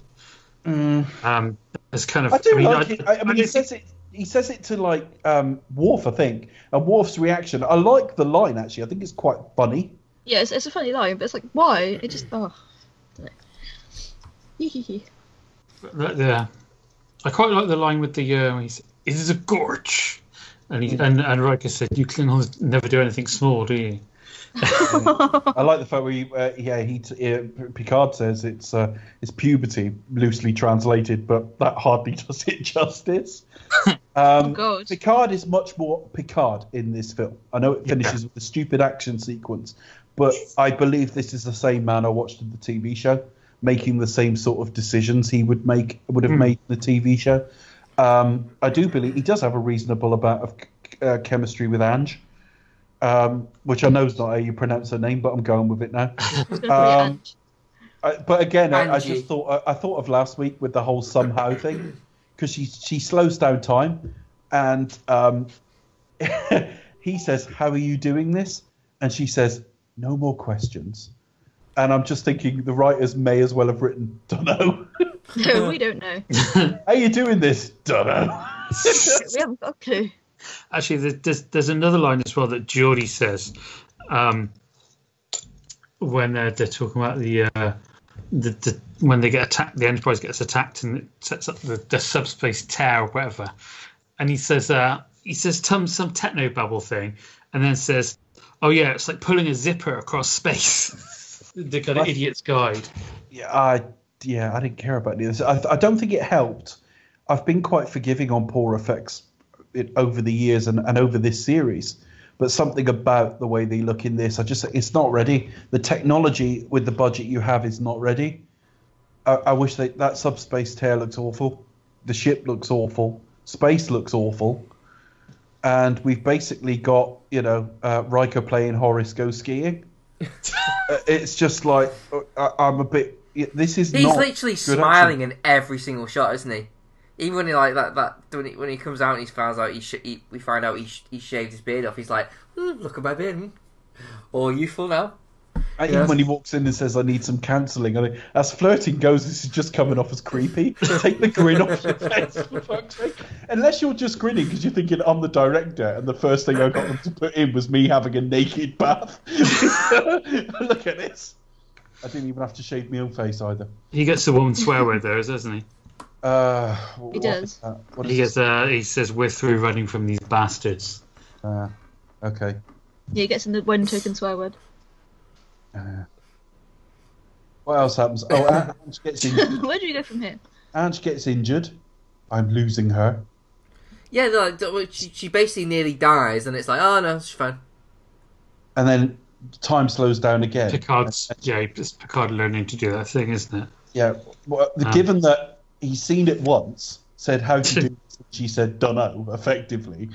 Um, as kind of. I do mean, like it. I, I mean, he says it. He says it to like um, Worf, I think, and Worf's reaction. I like the line actually. I think it's quite funny. Yeah, it's, it's a funny line, but it's like, why? It just. Oh. Hee That- Yeah, I quite like the line with the uh, he's, "It is a gorge," and he and and Riker said, "You Klingons never do anything small, do you?" [laughs] I like the fact where he, uh, yeah, he t- uh, Picard says it's uh, it's puberty, loosely translated, but that hardly [laughs] does it justice. [laughs] Um, Oh, Picard is much more Picard in this film. I know it finishes with a stupid action sequence, but I believe this is the same man I watched in the TV show, making the same sort of decisions he would make would have made in the TV show. Um, I do believe he does have a reasonable amount of uh, chemistry with Ange, um, which I know is not how you pronounce her name, but I'm going with it now. [laughs] Um, I, but again, I, I just thought I, I thought of last week with the whole somehow thing because she she slows down time, and um, [laughs] he says, "How are you doing this?" and she says, "No more questions." And I'm just thinking the writers may as well have written, "Don't know." [laughs] no, we don't know. [laughs] How are you doing this? Don't know. [laughs] we haven't got a clue. Actually, there's, there's there's another line as well that Geordi says um, when uh, they're talking about the, uh, the the when they get attacked, the Enterprise gets attacked and it sets up the, the subspace tear or whatever, and he says uh, he says some some technobabble thing, and then says, "Oh yeah, it's like pulling a zipper across space." [laughs] the kind of What? idiot's guide. Yeah, I yeah, I didn't care about this. I, I don't think it helped. I've been quite forgiving on poor effects it, over the years and, and over this series, but something about the way they look in this, I just it's not ready. The technology with the budget you have is not ready. I, I wish that that subspace tear looks awful. The ship looks awful. Space looks awful. And we've basically got, you know, uh, Riker playing Horace go skiing. [laughs] Uh, it's just like uh, I, I'm a bit. This is He's literally smiling action. in every single shot, isn't he? Even when he like that that when he, when he comes out and he finds out he, sh- he we find out he, sh- he shaved his beard off. He's like, "Hmm, look at my beard, hmm. all youthful now. And Yeah. Even when he walks in and says, "I need some counselling," I mean, as flirting goes, this is just coming off as creepy. Take the grin off your face, for fuck's sake. Unless you're just grinning because you're thinking I'm the director, and the first thing I got them to put in was me having a naked bath. [laughs] Look at this. I didn't even have to shave my own face either. He gets the woman swear word there, doesn't he? Uh, He does. is that? He gets uh, he says we're through running from these bastards. uh, okay. Yeah, he gets in the one token swear word. Uh, what else happens? Oh, [laughs] Ange gets injured. Where do you go from here? Ange gets injured. I'm losing her. Yeah, no, like, she, she basically nearly dies, and it's like, oh no, she's fine. And then time slows down again. Picard's yeah, it's Picard learning to do that thing, isn't it? Yeah, well, Um, given that he's seen it once, said how to do [laughs] it, she said dunno, effectively.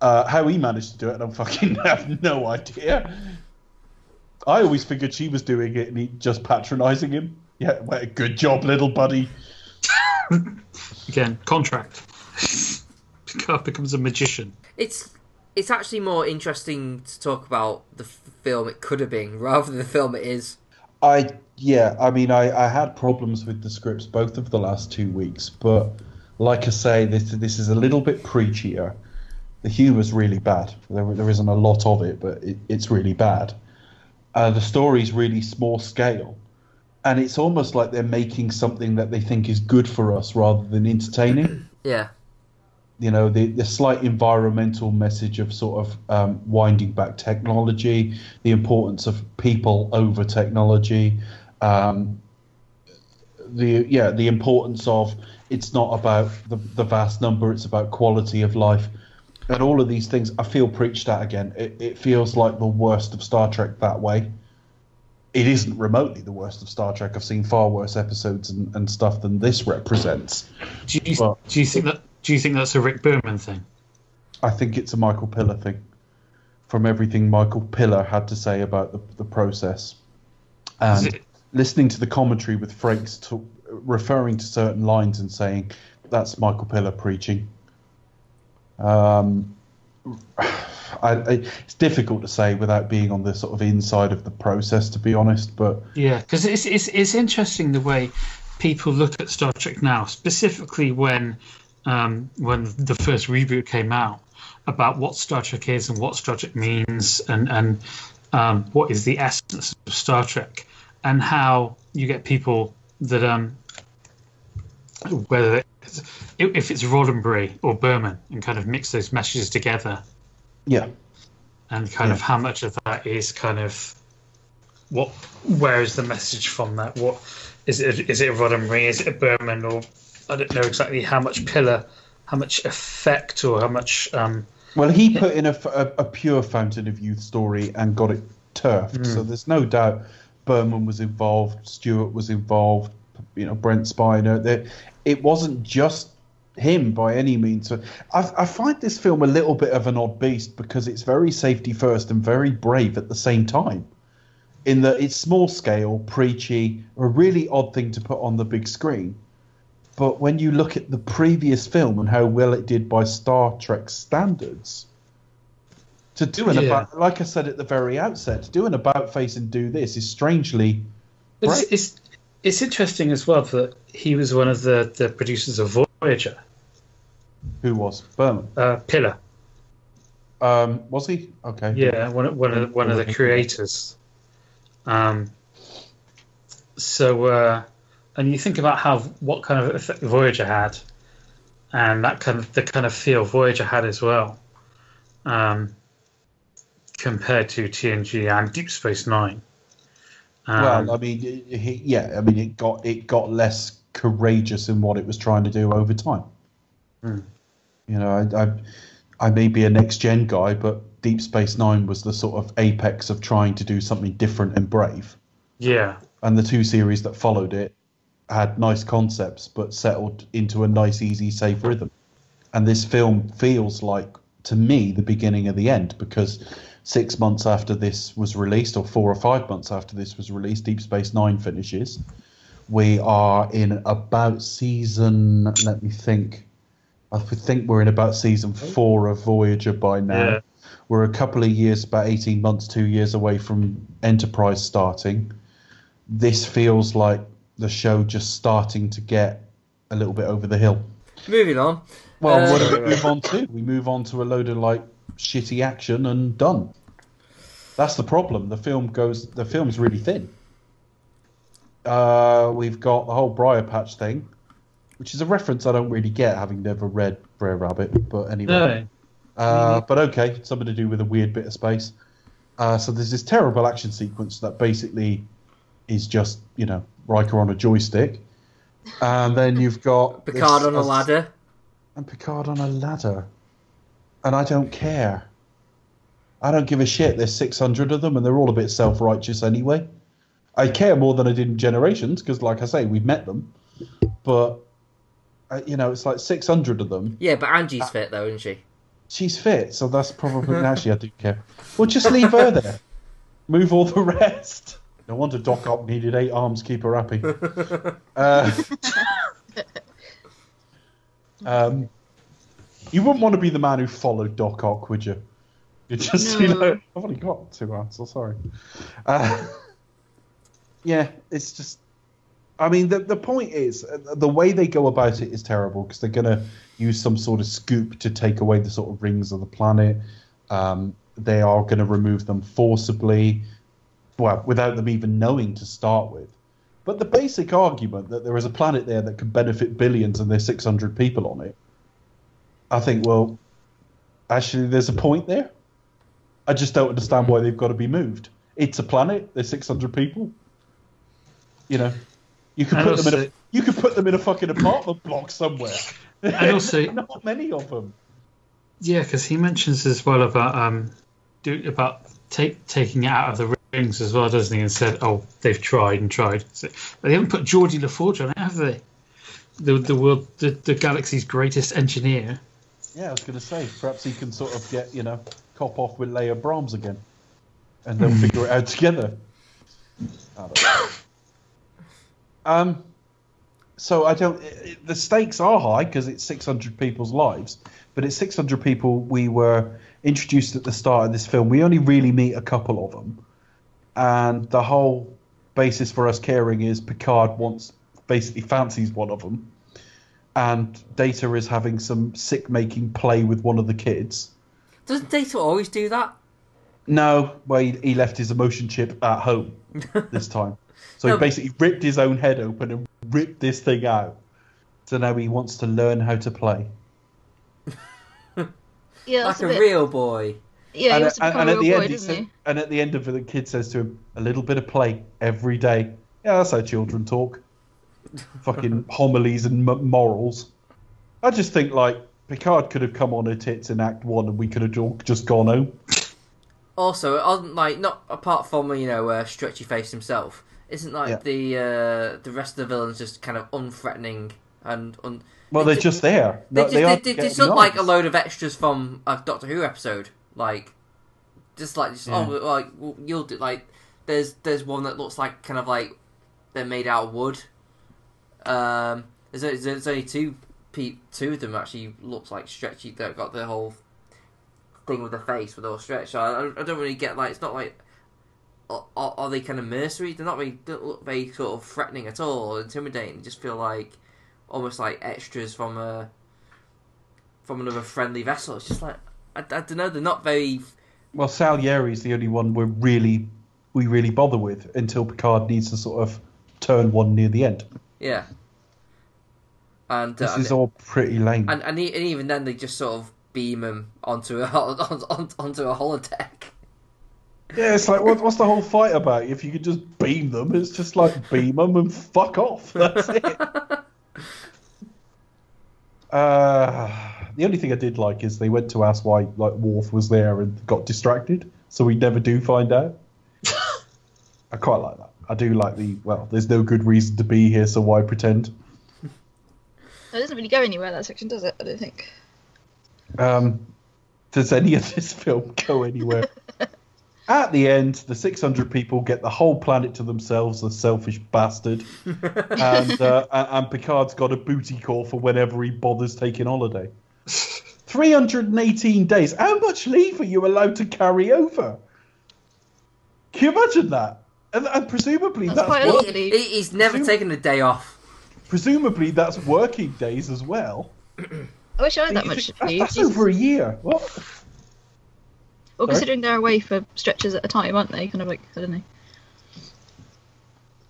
Uh, how he managed to do it, I fucking [laughs] have no idea. I always figured she was doing it and he just patronising him. Yeah, well, good job, little buddy. [laughs] Again, contract. Picard becomes a magician. It's it's actually more interesting to talk about the f- film it could have been [laughs] rather than the film it is. I yeah, I mean, I, I had problems with the scripts both of the last two weeks, but like I say, this this is a little bit preachier. The humour's really bad. There there isn't a lot of it, but it, it's really bad. Uh, the story's really small scale, and it's almost like they're making something that they think is good for us rather than entertaining. [clears throat] Yeah, you know the, the slight environmental message of sort of um, winding back technology, the importance of people over technology, um, the yeah the importance of it's not about the, the vast number, it's about quality of life, and all of these things. I feel preached at again. It, it feels like the worst of Star Trek that way. It isn't remotely the worst of Star Trek. I've seen far worse episodes and, and stuff than this represents. Do you, Well- do you think that? Do you think that's a Rick Berman thing? I think it's a Michael Piller thing. From everything Michael Piller had to say about the, the process, and it- listening to the commentary with Frakes to, referring to certain lines and saying that's Michael Piller preaching. Um, [sighs] I, I, it's difficult to say without being on the sort of inside of the process, to be honest. But Yeah, because it's, it's it's interesting the way people look at Star Trek now, specifically when um, when the first reboot came out about what Star Trek is and what Star Trek means and and um, what is the essence of Star Trek and how you get people that um whether if it's Roddenberry or Berman and kind of mix those messages together. Yeah, and kind of how much of that is kind of what where is the message from that? What is it is it a Roddenberry? Is it a Berman? Or I don't know exactly how much Piller how much effect or how much um Well, he put in a a pure Fountain of Youth story and got it turfed. So there's no doubt Berman was involved, Stewart was involved, you know, Brent Spiner. There, it wasn't just him by any means. I, I find this film a little bit of an odd beast because it's very safety first and very brave at the same time. In that it's small scale, preachy, a really odd thing to put on the big screen. But when you look at the previous film and how well it did by Star Trek standards, to do an Yeah. about, like I said at the very outset, to do an about face and do this is strangely. it's, it's it's interesting as well that he was one of the, the producers of Voyager Who was Berman? uh, Piller Um, was he? Okay. yeah one of, one of one of the creators um so uh and you think about how what kind of effect Voyager had and that kind of the kind of feel Voyager had as well um compared to TNG and Deep Space Nine um, Well, I mean, he, yeah. I mean, it got it got less courageous in what it was trying to do over time. Hmm. You know, I, I I may be a next gen guy, but Deep Space Nine was the sort of apex of trying to do something different and brave. yeah and the two series that followed it had nice concepts but settled into a nice, easy, safe rhythm. And this film feels like, to me, the beginning of the end because six months after this was released, or four or five months after this was released, Deep Space Nine finishes. We are in about season, let me think. I think we're in about season four of Voyager by now. Yeah. We're a couple of years, about 18 months, two years away from Enterprise starting. This feels like the show just starting to get a little bit over the hill. Moving on. Well, Uh, what do we move on to? We move on to a load of like shitty action and done. That's the problem. The film goes. The film's really thin. Uh, we've got the whole Briar Patch thing, which is a reference I don't really get, having never read Brer Rabbit. But anyway, No. uh, but okay, it's something to do with a weird bit of space. Uh, so there's this terrible action sequence that basically is just you know Riker on a joystick, and then you've got [laughs] Picard this- on a ladder. and Picard on a ladder. And I don't care. I don't give a shit. There's 600 of them, and they're all a bit self righteous anyway. I care more than I did in Generations, because, like I say, we've met them. But, uh, you know, it's like 600 of them. Yeah, but Angie's fit though, isn't she? She's fit, so that's probably. [laughs] actually, I do care. Well, just leave her there. Move all the rest. No wonder Doc Ock needed eight arms to keep her happy. [laughs] Uh, um, you wouldn't want to be the man who followed Doc Ock, would you? You just, you know, I've only got two arms. So sorry. Yeah, it's just. I mean, the the point is uh, the way they go about it is terrible because they're going to use some sort of scoop to take away the sort of rings of the planet. Um, they are going to remove them forcibly, well, without them even knowing to start with. But the basic argument that there is a planet there that could benefit billions and there's 600 people on it, I think, well, actually, there's a point there. I just don't understand why they've got to be moved. It's a planet. There's 600 people. You know, you could And put them in a you could put them in a fucking apartment block somewhere. And also- [laughs] not many of them. Yeah, because he mentions as well about um, do, about take, taking it out of the rings as well, doesn't he? And said, "Oh, they've tried and tried." So, but they haven't put Geordi LaForge on it, have they? The the world, the, the galaxy's greatest engineer. Yeah, I was going to say perhaps he can sort of get you know cop off with Leah Brahms again, and they'll figure it out together. [laughs] I don't know. Um, so I don't. i- i- The stakes are high because it's 600 people's lives, but it's 600 people we were introduced at the start of this film. We only really meet a couple of them, and the whole basis for us caring is Picard wants basically fancies one of them, and Data is having some sick making play with one of the kids. Doesn't Data always do that? No, well, he, he left his emotion chip at home [laughs] this time. So No, he but- basically ripped his own head open and ripped this thing out. So now he wants to learn how to play. [laughs] Yeah, Like a a bit. real boy. Yeah, he and, wants and- become and at the boy, end, he doesn't said, and at the end of it, the kid says to him, "A little bit of play every day." Yeah, that's how children talk. [laughs] Fucking homilies and m- morals. I just think like Picard could have come on her tits in Act One, and we could have all just gone home. Also, on like not apart from you know uh, stretchy face himself, isn't like Yeah. the uh, the rest of the villains just kind of unthreatening and un- Well, They they're just there. They No, just they they, just look like a load of extras from a Doctor Who episode, like just like just, Yeah. oh like well, you'll do like there's there's one that looks like kind of like they're made out of wood. Um, there's only, there's only two pe- two of them actually looks like stretchy. They've got the whole thing with the face with all stretch. So I, I don't really get like it's not like. Are, are they kind of mercenary? They're not really don't look very sort of threatening at all or intimidating. They just feel like almost like extras from a from another friendly vessel. It's just like I, I don't know. They're not very. Well, Salieri's the only one we're really we really bother with until Picard needs to sort of turn one near the end. Yeah. And This uh, is and, all pretty lame. and, and even then they just sort of beam him onto a hol- [laughs] on, on, onto a holodeck. Yeah, it's like what, what's the whole fight about? If you could just beam them, it's just like beam them and fuck off. That's it. [laughs] Uh, the only thing I did like is they went to ask why like Worf was there and got distracted, so we never do find out. [laughs] I quite like that. I do like the well. There's no good reason to be here, so why pretend? [laughs] It doesn't really go anywhere that section, does it? I don't think. Um, does any of this film go anywhere? At the end, the 600 people get the whole planet to themselves, the selfish bastard. [laughs] and, uh, and and Picard's got a booty call for whenever he bothers taking holiday. 318 days. How much leave are you allowed to carry over? Can you imagine that? And, and presumably That's that's, quite a work- He, he- he's never Zoom- taken a day off. presumably that's working days as well. I wish I had that much think- that's, leave. that's over a year. What? Well, Sorry? considering they're away for stretches at a time, aren't they? Kind of like I don't know,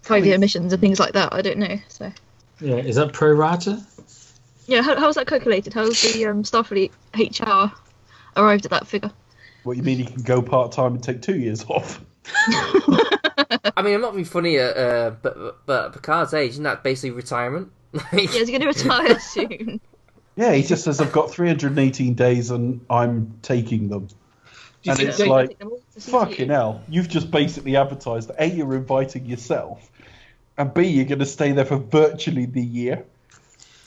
five-year missions and things like that. I don't know. So Yeah, is that pro rata? yeah, how, how's that calculated? How How's the um, Starfleet HR arrived at that figure? What you mean? He can go part time and take two years off? [laughs] I mean, I'm not being funny, uh, uh, but but Picard's age, isn't that basically retirement? [laughs] Like, Yeah, is he going to retire [laughs] soon? Yeah, he just says I've got 318 days and I'm taking them. You And it's like, Take them all to CCU. fucking hell, you've just basically advertised that A, you're inviting yourself, and B, you're going to stay there for virtually the year. [laughs]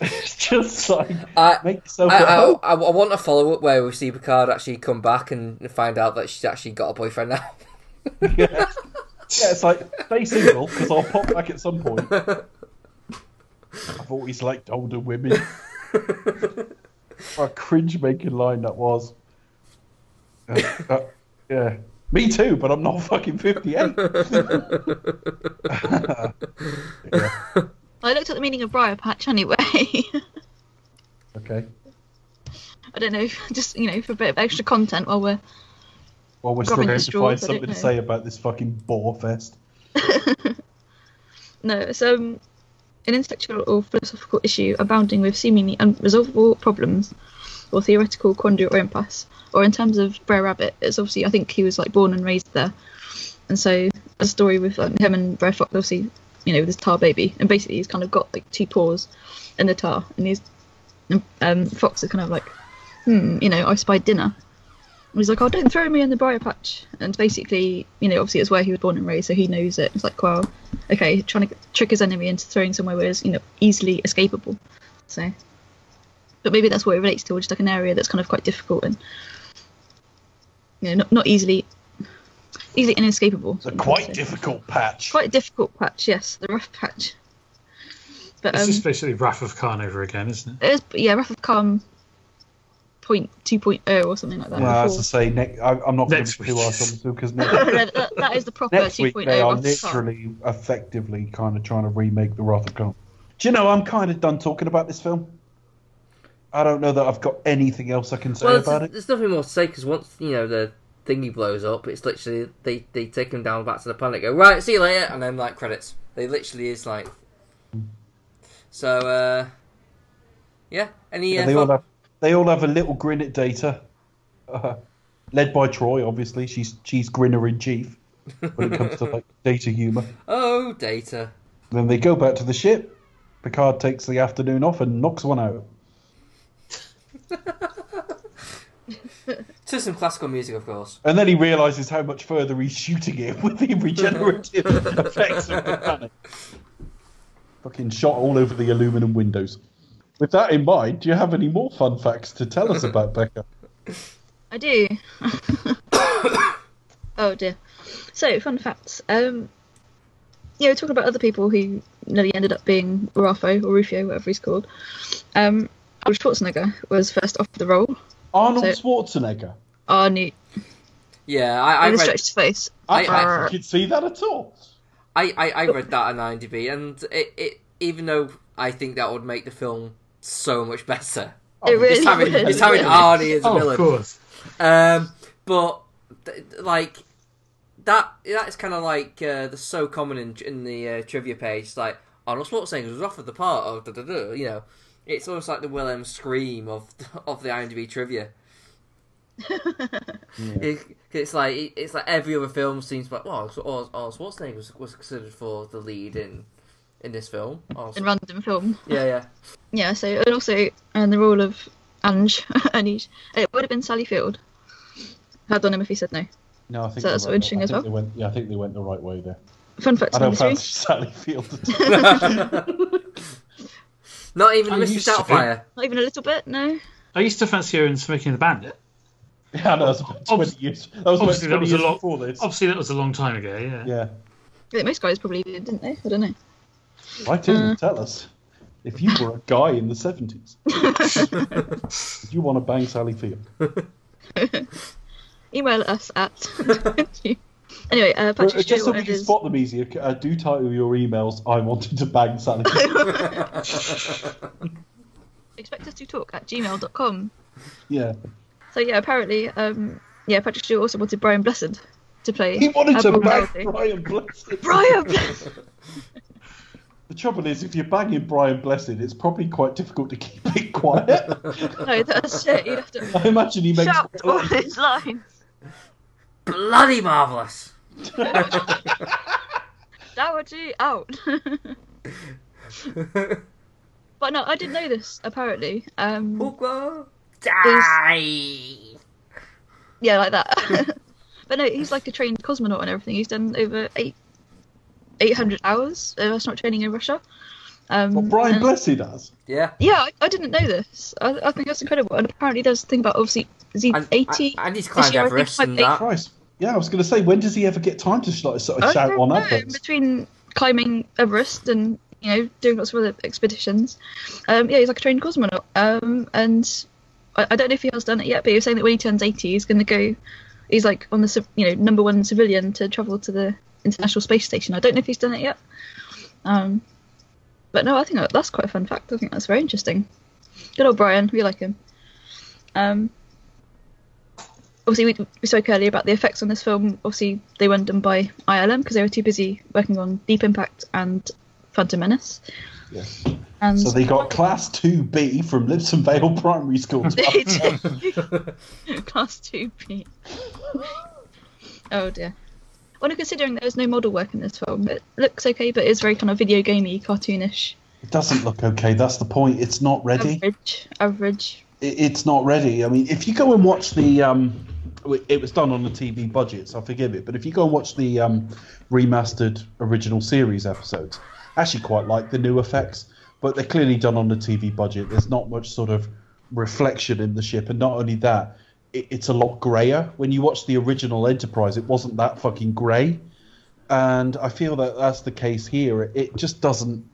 It's just like, I, make yourself I, at I, home. I, I want a follow up where we see Picard actually come back and find out that she's actually got a boyfriend now. [laughs] Yeah. [laughs] yeah, it's like, stay single, because I'll pop back at some point. I've always liked older women. what a cringe making line that was. Uh, uh, yeah. Me too, but I'm not [laughs] fucking 58. yeah. [laughs] I looked at the meaning of briar patch anyway. [laughs] Okay. I don't know, just you know, for a bit of extra content while we're While we're struggling to straws, find something to say about this fucking bore fest. No, it's um, an intellectual or philosophical issue abounding with seemingly unresolvable problems, or theoretical quandary or impasse. Or in terms of Brer Rabbit, it's obviously I think he was like born and raised there, and so a story with um, him and Brer Fox, obviously, you know, with his tar baby, and basically he's kind of got like two paws in the tar, and he's um, Fox is kind of like, hmm, you know, I spied dinner. And he's like, oh, don't throw me in the briar patch. And basically, you know, obviously it's where he was born and raised, so he knows it. It's like, well, okay, trying to trick his enemy into throwing somewhere where it's, you know, easily escapable. So, but maybe that's what it relates to, or just like an area that's kind of quite difficult and, you know, not, not easily, easily inescapable. It's a quite difficult patch. Quite a difficult patch, yes, the rough patch. But It's um, just basically Wrath of Khan over again, isn't it? it is, yeah, Wrath of Khan point two point oh or something like that. Well, as before. I say, ne- I, I'm not going Next to do week. our something because [laughs] next, no, that, that is the proper next 2.0 week they are Wrath Khan. literally, effectively, kind of trying to remake the Wrath of Khan. Do you know? I'm kind of done talking about this film. I don't know that I've got anything else I can say well, about it. there's nothing more to say because once you know the thingy blows up, it's literally they they take him down back to the planet. Go right, see you later, and then like credits. They literally is like. So uh, yeah, any Yeah, uh, they all have they all have a little grin at Data, uh, [laughs] led by Troi. Obviously, she's she's grinner in chief when it comes to like [laughs] Data humor. oh data. Then they go back to the ship. Picard takes the afternoon off and knocks one out. [laughs] To some classical music, of course. And then he realizes how much further he's shooting it with the regenerative [laughs] effects of the planet. Fucking shot all over the aluminum windows. With that in mind, do you have any more fun facts to tell us about Becca? I do. [coughs] oh dear. So, fun facts. Um, yeah, we're talking about other people who nearly ended up being Rafo or Rufio, whatever he's called. Um, Arnold Schwarzenegger was first offered the role. Arnold So- Schwarzenegger. Arnie, Yeah, I, I with read stretched face. I I- can't I- fucking see that at all. I, I, I read that on IMDb, and it, it even though I think that would make the film so much better, It really just having would. just having Arnie as a Oh, villain. of course. Um, but th- like that that's kind of like uh, the so common in in the uh, trivia page. Like Arnold Schwarzenegger was offered the part of da, da, da, you know. It's almost like the Wilhelm scream of [laughs] of the IMDb trivia. [laughs] It, it's like it- it's like every other film seems like well, so Arnold Arnold Schwarzenegger was, was considered for the lead in in this film. Arnold- in random film. yeah, yeah. Yeah, so and also and the role of Ange, [laughs] Anij, uh, it would have been Sally Field. Had done him if he said no. No, I think So that's they're interesting I as well? They went, yeah, I think they went the right way there. fun fact. I don't number three. fancy Sally Field. At all. Not even I Mr. used to. Doubtfire. Not even a little bit. No. I used to fancy her in Smokey and the Bandit. yeah, no, that was about 20 Obviously- years. That was about obviously 20 that was a years lot- before this. Obviously, that was a long time ago. Yeah. Yeah. I think most guys probably did, didn't they? I don't know. Write in Uh. and tell us if you were a guy in the 70s. Did [laughs] you want to bang Sally Field? [laughs] Email us at. [laughs] anyway, uh, Patrick Just so we can his- spot them easier, uh, do title your emails, I wanted to bang Sally [laughs] [laughs] expect us to talk at gmail.com. yeah. So yeah, apparently, um, yeah, Patrick Stewart also wanted Brian Blessed to play. He wanted to bang Melody. Brian Blessed. Brian [laughs] Blessed. The trouble is, if you're banging Brian Blessed, it's probably quite difficult to keep it quiet. No, that's it. You'd have to I imagine he makes. shout all his lines. Bloody marvellous. Dowager out. [laughs] but no, I didn't know this. Apparently, um, Hookla. Die. yeah, like that. [laughs] but no, he's like a trained cosmonaut and everything. He's done over eight, eight hundred hours of astronaut training in Russia. Um, What Brian and- Blessed does. Yeah. Yeah, I, I didn't know this. I, I think that's incredible. And apparently, there's a thing about obviously is he And, eighty? and he's this climbed year, I think, Everest like and that. Christ. Yeah, I was going to say, when does he ever get time to like, sort of I shout don't on know, adverts? between climbing Everest and you know doing lots of other expeditions. Um, yeah, he's like a trained cosmonaut. Um, and I, I don't know if he has done it yet, but he was saying that when he turns eighty, he's going to go. He's like on the you know number one civilian to travel to the International Space Station. I don't know if he's done it yet. Um, but no, I think that's quite a fun fact. I think that's very interesting. Good old Brian, we like him. Um, obviously, we, we spoke earlier about the effects on this film. Obviously, they weren't done by ILM because they were too busy working on Deep Impact and Phantom Menace. Yes. And So they got Class 2B from Lipson Vale Primary School. to They did. [laughs] [laughs] Class 2B. Oh dear. Well, no, considering there's no model work in this film, it looks okay, but it's very kind of video gamey, cartoonish, It doesn't look okay. That's the point. It's not ready. average, average. It- It's not ready. I mean, if you go and watch the, um, it was done on a TV budget, so I forgive it. But if you go and watch the um, remastered original series episodes, I actually quite like the new effects, but they're clearly done on the TV budget. There's not much sort of reflection in the ship, and not only that, it, it's a lot grayer. When you watch the original Enterprise, it wasn't that fucking grey, and I feel that that's the case here. It, it just doesn't.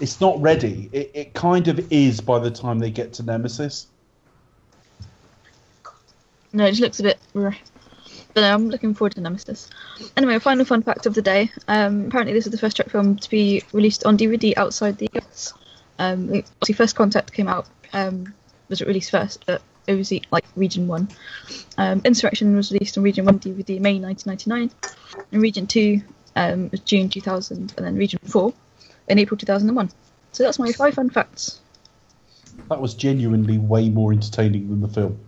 It's not ready. It, it kind of is by the time they get to Nemesis. No, it just looks a bit. But no, I'm looking forward to Nemesis. Anyway, final fun fact of the day. Um, apparently, this is the first Trek film to be released on DVD outside the US. Um, obviously, First Contact came out um, was it released first, but overseas like Region One. Um, Insurrection was released on Region One DVD May 1999, and Region Two um, was June 2000, and then Region Four in April 2001. So that's my five fun facts. That was genuinely way more entertaining than the film.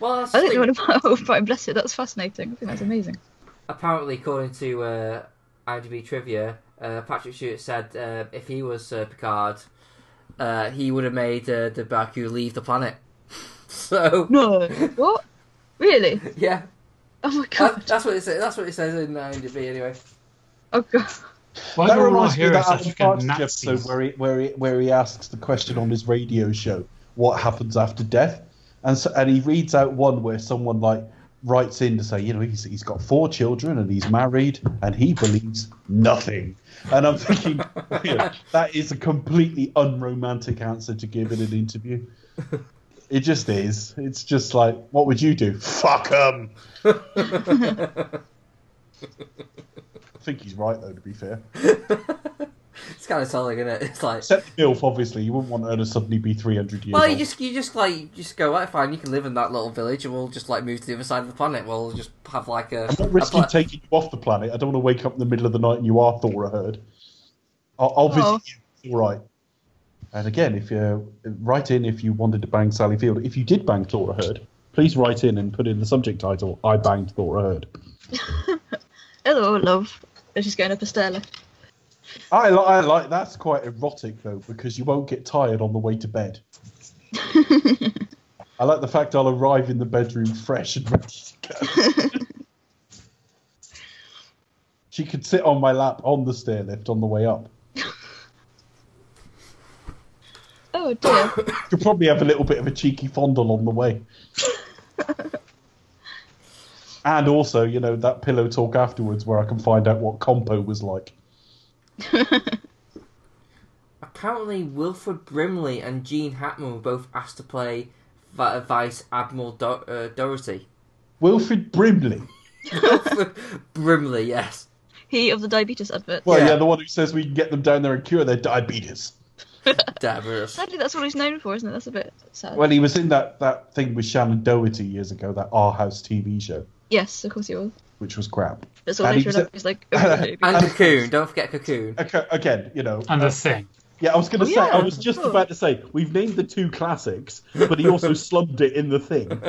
Well, that's [laughs] I the don't know thing. what about Brian Blessed. That's fascinating. I think that's amazing. apparently, according to uh, IMDb trivia, uh, Patrick Stewart said uh, if he was uh, Picard, uh, he would have made uh, the Ba'ku leave the planet. [laughs] So No. what? Really? [laughs] yeah, Oh my god. that, that's what it says. That's what it says in IMDb anyway. Oh god. Why that do all our reminds me of that have Alan to get Partridge episode where he, where, he, where he asks the question on his radio show, what happens after death? And, so, and he reads out one where someone like writes in to say, you know, he's, he's got four children and he's married and he believes nothing. And I'm thinking, [laughs] you know, that is a completely unromantic answer to give in an interview. It just is. It's just like, what would you do? Fuck 'em. [laughs] I think he's right, though, to be fair. [laughs] It's kind of telling, isn't it? [laughs] It's like, Except the MILF, obviously. You wouldn't want her to suddenly be 300 years well, you old. just you just like you just go right, fine. You can live in that little village, and we'll just like move to the other side of the planet. We'll just have like a. I'm not risking pla- taking you off the planet. I don't want to wake up in the middle of the night and you are Thora Hird. I'll, I'll visit Oh. you. All right. And again, if you write in if you wanted to bang Sally Field, if you did bang Thora Hird, please write in and put in the subject title, I banged Thora Hird. [laughs] Hello, love. And she's going up a stair lift. I, li- I like that's quite erotic though because you won't get tired on the way to bed. [laughs] I like the fact I'll arrive in the bedroom fresh and ready to go. [laughs] She could sit on my lap on the stair lift on the way up. [laughs] Oh dear. You could probably have a little bit of a cheeky fondle on the way. and also, you know, that pillow talk afterwards where I can find out what Compo was like. [laughs] Apparently, Wilfred Brimley and Gene Hackman were both asked to play Vi- Vice Admiral Do- uh, Dougherty. Wilfred Brimley. [laughs] Wilfred Brimley, yes. he of the diabetes advert. Well, yeah. Yeah. the one who says we can get them down there and cure their diabetes. [laughs] Deborah. Sadly, that's what he's known for, isn't it? That's a bit sad. Well, he was in that, that thing with Shannen Doherty years ago, that Our House TV show, yes, of course he was. Which was crap. But so And he later was on, he's like, oh, [laughs] baby. And Cocoon. Don't forget Cocoon. Okay, Again, you know. And uh, the thing. yeah, I was going to Oh, say, yeah, I was just sure. about to say, we've named the two classics, but he also [laughs] slumped it in the thing. [laughs]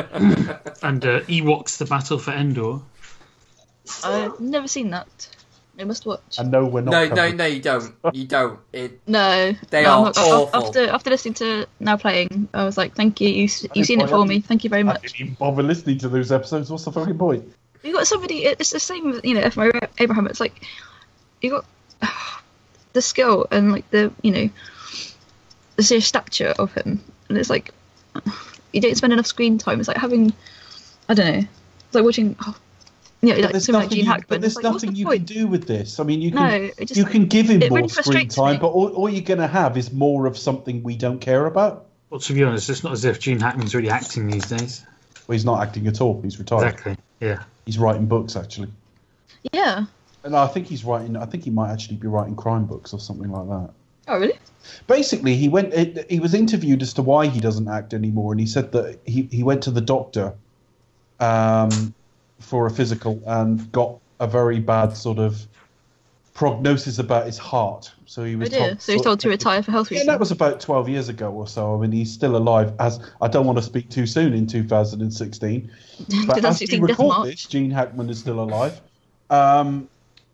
And uh, Ewoks: The Battle for Endor. I've never seen that. I must watch. And no, we're not. No, no, no, you don't. You don't. It. No, They no, are not- awful. After after listening to now playing, I was like, thank you. You s- didn't you've seen it for me. Thank you very I much. didn't even bother listening to those episodes. What's the fucking point? You got somebody. It's the same you know F. Murray Abraham. It's like you got [sighs] the skill and like the you know the sheer stature of him, and it's like [sighs] you don't spend enough screen time. It's like having I don't know. It's like watching. Oh, yeah, But like there's something like nothing, Gene you, Hackman. but there's like, nothing the you point? can do with this. I mean, you can it just you can give him more really screen time, me. but all, all you're going to have is more of something we don't care about. Well, to be honest, it's not as if Gene Hackman's really acting these days. Well, he's not acting at all. He's retired. Exactly. Yeah. He's writing books actually, Yeah. and I think he's writing. I think he might actually be writing crime books or something like that. Oh really? Basically, he went. He was interviewed as to why he doesn't act anymore, and he said that he, he went to the doctor um, for a physical and got a very bad sort of prognosis about his heart. So he Oh was dear. told, So he's told to retire for health Yeah, reasons. that was about 12 years ago or so. I mean, he's still alive. As I don't want to speak too soon in 2016, [laughs] but as we 2016 record this, Gene Hackman is still alive. Um,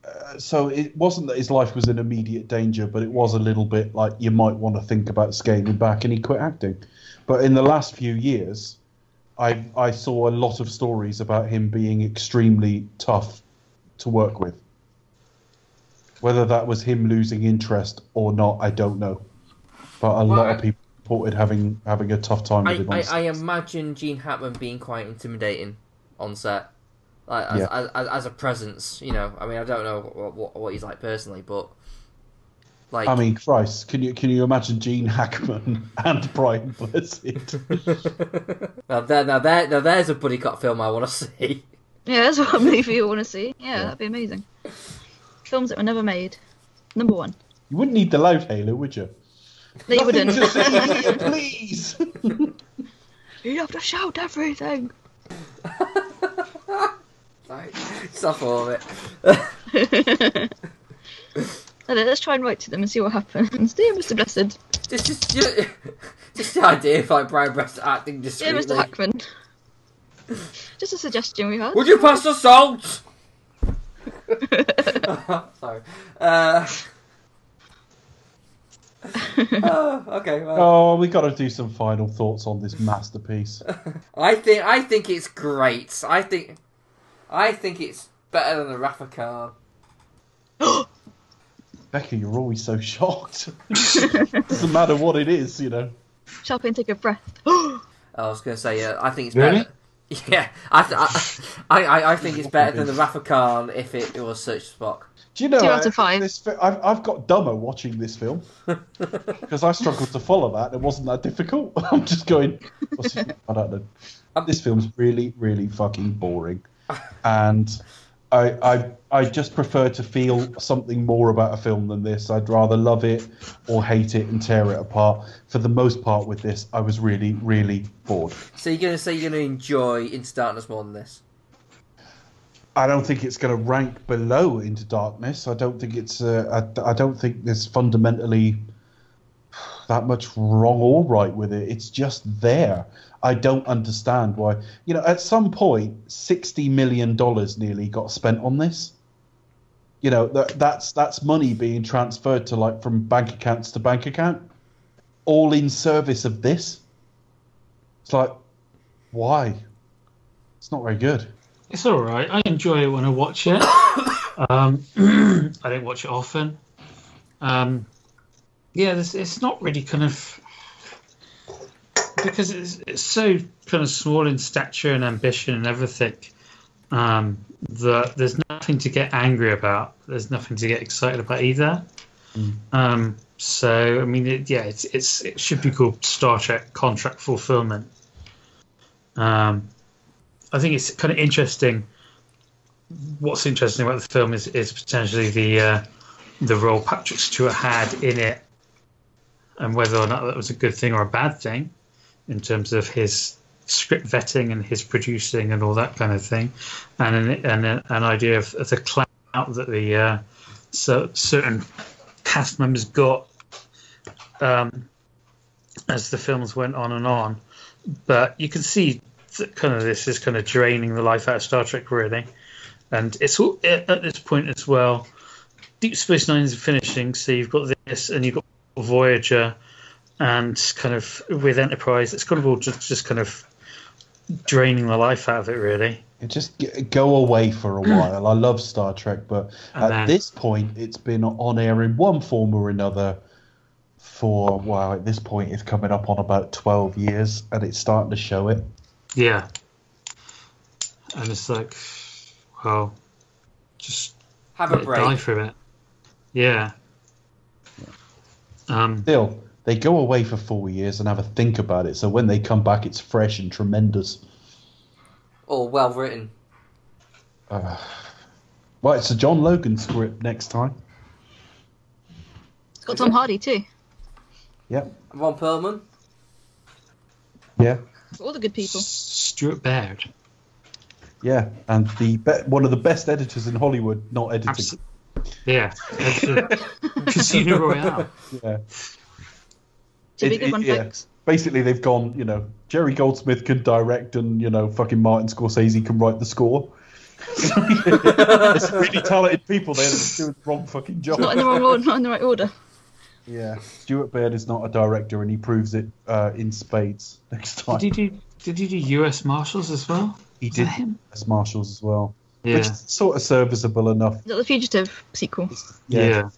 uh, so it wasn't that his life was in immediate danger, but it was a little bit like you might want to think about scaling back, and he quit acting. But in the last few years, I I saw a lot of stories about him being extremely tough to work with. Whether that was him losing interest or not, I don't know. But a Well, lot I- of people reported having having a tough time with I, him. on I. I imagine Gene Hackman being quite intimidating on set, like as, Yeah. as, as, as a presence. You know, I mean, I don't know what, what, what he's like personally, but like, I mean, Christ, can you can you imagine Gene Hackman [laughs] and Brian Blessed? [laughs] now there, now there, now there's a buddy cop film I want to see. Yeah, that's what movie you want to see. Yeah, Yeah. that'd be amazing. Films that were never made. Number one. you wouldn't need the loud halo, would you? No, you wouldn't. to see here, [laughs] please. you have to shout everything. Like, stop all of it. [laughs] Let's try and write to them and see what happens. Dear Mr. Blessed. Just, just, just, just the idea of like Brian Blessed acting Dear. Mr. Hackman. Just a suggestion we had. Would you pass the salt? [laughs] Sorry. Uh, [laughs] oh, okay. Well, oh, we got to do some final thoughts on this masterpiece. [laughs] I think I think it's great. I think I think it's better than the Wrath of Khan. [gasps] Becca, you're always so shocked. Doesn't matter what it is, you know. Shall we take a breath? [gasps] I was going to say, uh, I think it's Really? better. [laughs] Yeah, I, I, I, I think it's better than the Wrath of Khan if it, it was Search Spock. Do you know? Two out of five. This, fi- I've, I've got dumber watching this film [laughs] because I struggled to follow that. It wasn't that difficult. [laughs] I'm just going. What's it? I don't know. Um, this film's really, really fucking boring, and I, I, I just prefer to feel something more about a film than this. I'd rather love it or hate it and tear it apart. For the most part, with this, I was really, really bored. So you're going to say you're going to enjoy Into Darkness more than this? I don't think it's going to rank below Into Darkness. I don't think it's. Uh, I, I don't think there's fundamentally that much wrong or right with it. It's just there. I don't understand why. You know, at some point, sixty million dollars nearly got spent on this. You know, that, that's that's money being transferred to like from bank accounts to bank account, all in service of this. It's like, why? It's not very good. It's all right. I enjoy it when I watch it. [coughs] Um, [clears throat] I don't watch it often. Um, yeah, this, it's not really kind of because it's it's so kind of small in stature and ambition and everything. Um, that there's nothing to get angry about. There's nothing to get excited about either. Um, so I mean, it, yeah, it's it's it should be called Star Trek contract fulfillment. Um, I think it's kind of interesting. What's interesting about the film is is potentially the uh, the role Patrick Stewart had in it, and whether or not that was a good thing or a bad thing, in terms of his script vetting and his producing and all that kind of thing, and an, an idea of, of the clout that the uh, so certain cast members got um, as the films went on and on. But you can see that kind of this is kind of draining the life out of Star Trek, really. And it's all at this point as well. Deep Space Nine is finishing, so you've got this, and you've got Voyager, and kind of with Enterprise, it's kind of all just, just kind of draining the life out of it, really. It just go away for a while. I love Star Trek, but And at then- this point, it's been on air in one form or another for wow. At this point, it's coming up on about twelve years, and it's starting to show it. Yeah. And it's like, well, just Have a break. it die break. for it. Yeah. Um, Still, they go away for four years and have a think about it. So when they come back, it's fresh and tremendous. Or well written. Uh, [sighs] right, it's a John Logan script next time. It's got Tom Hardy too. Yep. Ron Perlman. Yeah. All the good people. Stuart Baird. Yeah, and the be- one of the best editors in Hollywood, not editing. Abs- yeah. That's. [laughs] Casino Royale. Yeah. Should be It- good it- one, yeah. folks. Basically, they've gone. You know, Jerry Goldsmith can direct, and you know, fucking Martin Scorsese can write the score. [laughs] There's some really talented people there that are doing the wrong fucking job. Not in the wrong order, not in the right order. Yeah, Stuart Baird is not a director, and he proves it uh, in spades next time. Did he do? Did he do U.S. Marshals as well? He Was did that him? as Marshals as well, Yeah. which is sort of serviceable enough. Is that the Fugitive sequel? Yeah.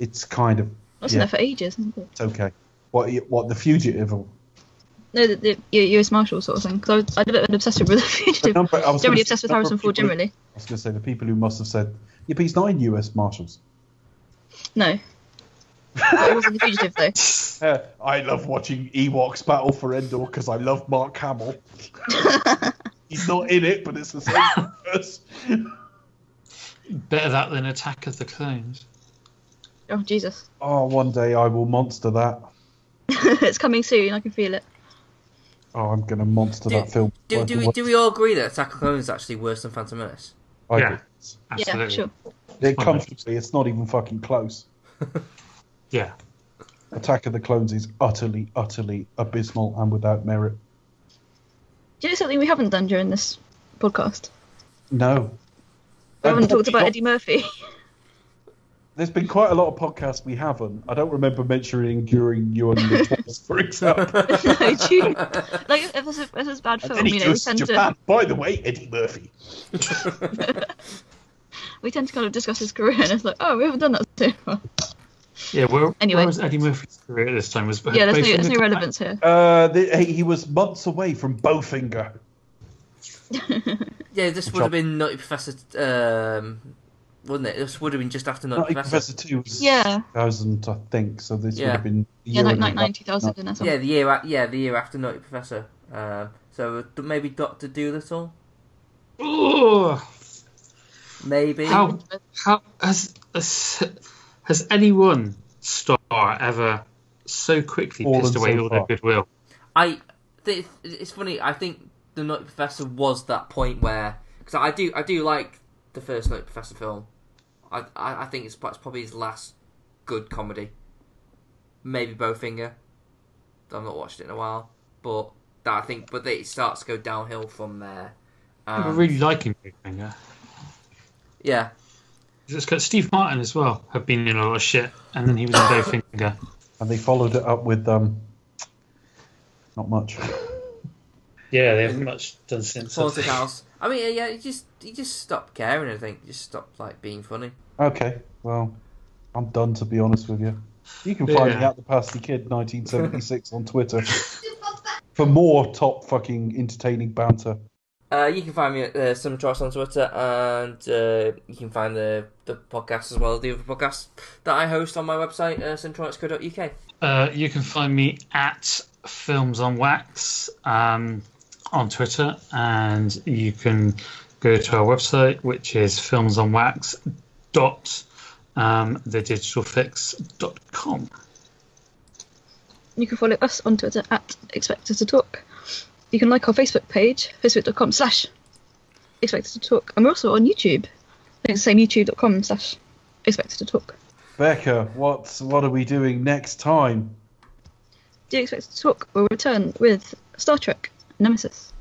it's kind of That's Yeah. in there for ages. Isn't it? it's okay. What what the fugitive? Or, No, the, the US Marshal sort of thing. Because I, was- I'm a bit obsessive with the [laughs] Fugitive. number- I was generally obsessed with Harrison Ford. people- Generally, I was going to say the people who must have said, "Yeah, but he's not in U.S. Marshals." no. [laughs] But it wasn't the Fugitive though. Uh, [laughs] I love watching Ewoks battle for Endor because I love Mark Hamill. he's not in it, but it's the same universe. Better that than Attack of the Clones. Oh Jesus! Oh, one day I will monster that. [laughs] it's coming soon. I can feel it. Oh, I'm going to monster Do, that film. do, do, we, do we all agree that Attack of the Clones is actually worse than Phantom Menace? I Yeah. do. Absolutely. Yeah, sure. It comfortably, it's not even fucking close. [laughs] Yeah. Attack of the Clones is utterly, utterly abysmal and without merit. Do you know something we haven't done during this podcast? No. We haven't talked about not- Eddie Murphy. [laughs] There's been quite a lot of podcasts we haven't. I don't remember mentioning during you and the Twins, [laughs] for example. [laughs] no, do you? Like, if this is, if this is a bad And film, then you know, we tend Japan. to By the way, Eddie Murphy. [laughs] we tend to kind of discuss his career, and it's like, oh, we haven't done that so far. Yeah. Where, Anyway. where was Eddie Murphy's career at this time? Was Yeah, there's no, there's no relevance here. Uh, the, he he was months away from Bowfinger. Yeah, this would have been Nutty Professor, um, wouldn't it? This would have been just after Nutty Nutty Professor. Professor 2 was Yeah. 2000, I think, so this would Yeah. have been. the Yeah, year like and a half. 99, 2000 or something. Yeah, the year, yeah, the year after Nutty Professor. Um, so maybe Doctor Doolittle, Oh, maybe. how how has has, has anyone star ever so quickly Fallen pissed away so all their goodwill? I, th- it's funny. I think the Nutty Professor was that point where because I do, I do like the first Nutty Professor film. I, I, I think it's, it's probably his last good comedy. Maybe Bowfinger. I've not watched it in a while, but that I think, but it starts to go downhill from there. I Um, really liking Bowfinger. yeah, It's got Steve Martin as well. Have been in a lot of shit, and then he was in [coughs] Bowfinger. And they followed it up with. um Not much. Yeah, they haven't much done since. Haunted? House. I mean, yeah, you just you just stopped caring. I think you just stopped like being funny. Okay, well, I'm done to be honest with you. You can find me Yeah. at the Pasty Kid 1976 on Twitter for more top fucking entertaining banter. Uh, you can find me at uh, Cinetrox on Twitter, and uh, you can find the the podcast as well the other podcast that I host on my website, uh, cinetrox.co.uk. Uh, you can find me at Films on Wax um, on Twitter, and you can go to our website, which is filmsonwax dot um, thedigitalfix.com. You can follow us on Twitter at Expect Us to Talk. You can like our Facebook page, facebook.com slash Expect Us to Talk. And we're also on YouTube. I think it's the same youtube.com slash Expect Us to Talk. Becca, what's what are we doing next time? Do you expect us to talk? We'll return with Star Trek Nemesis.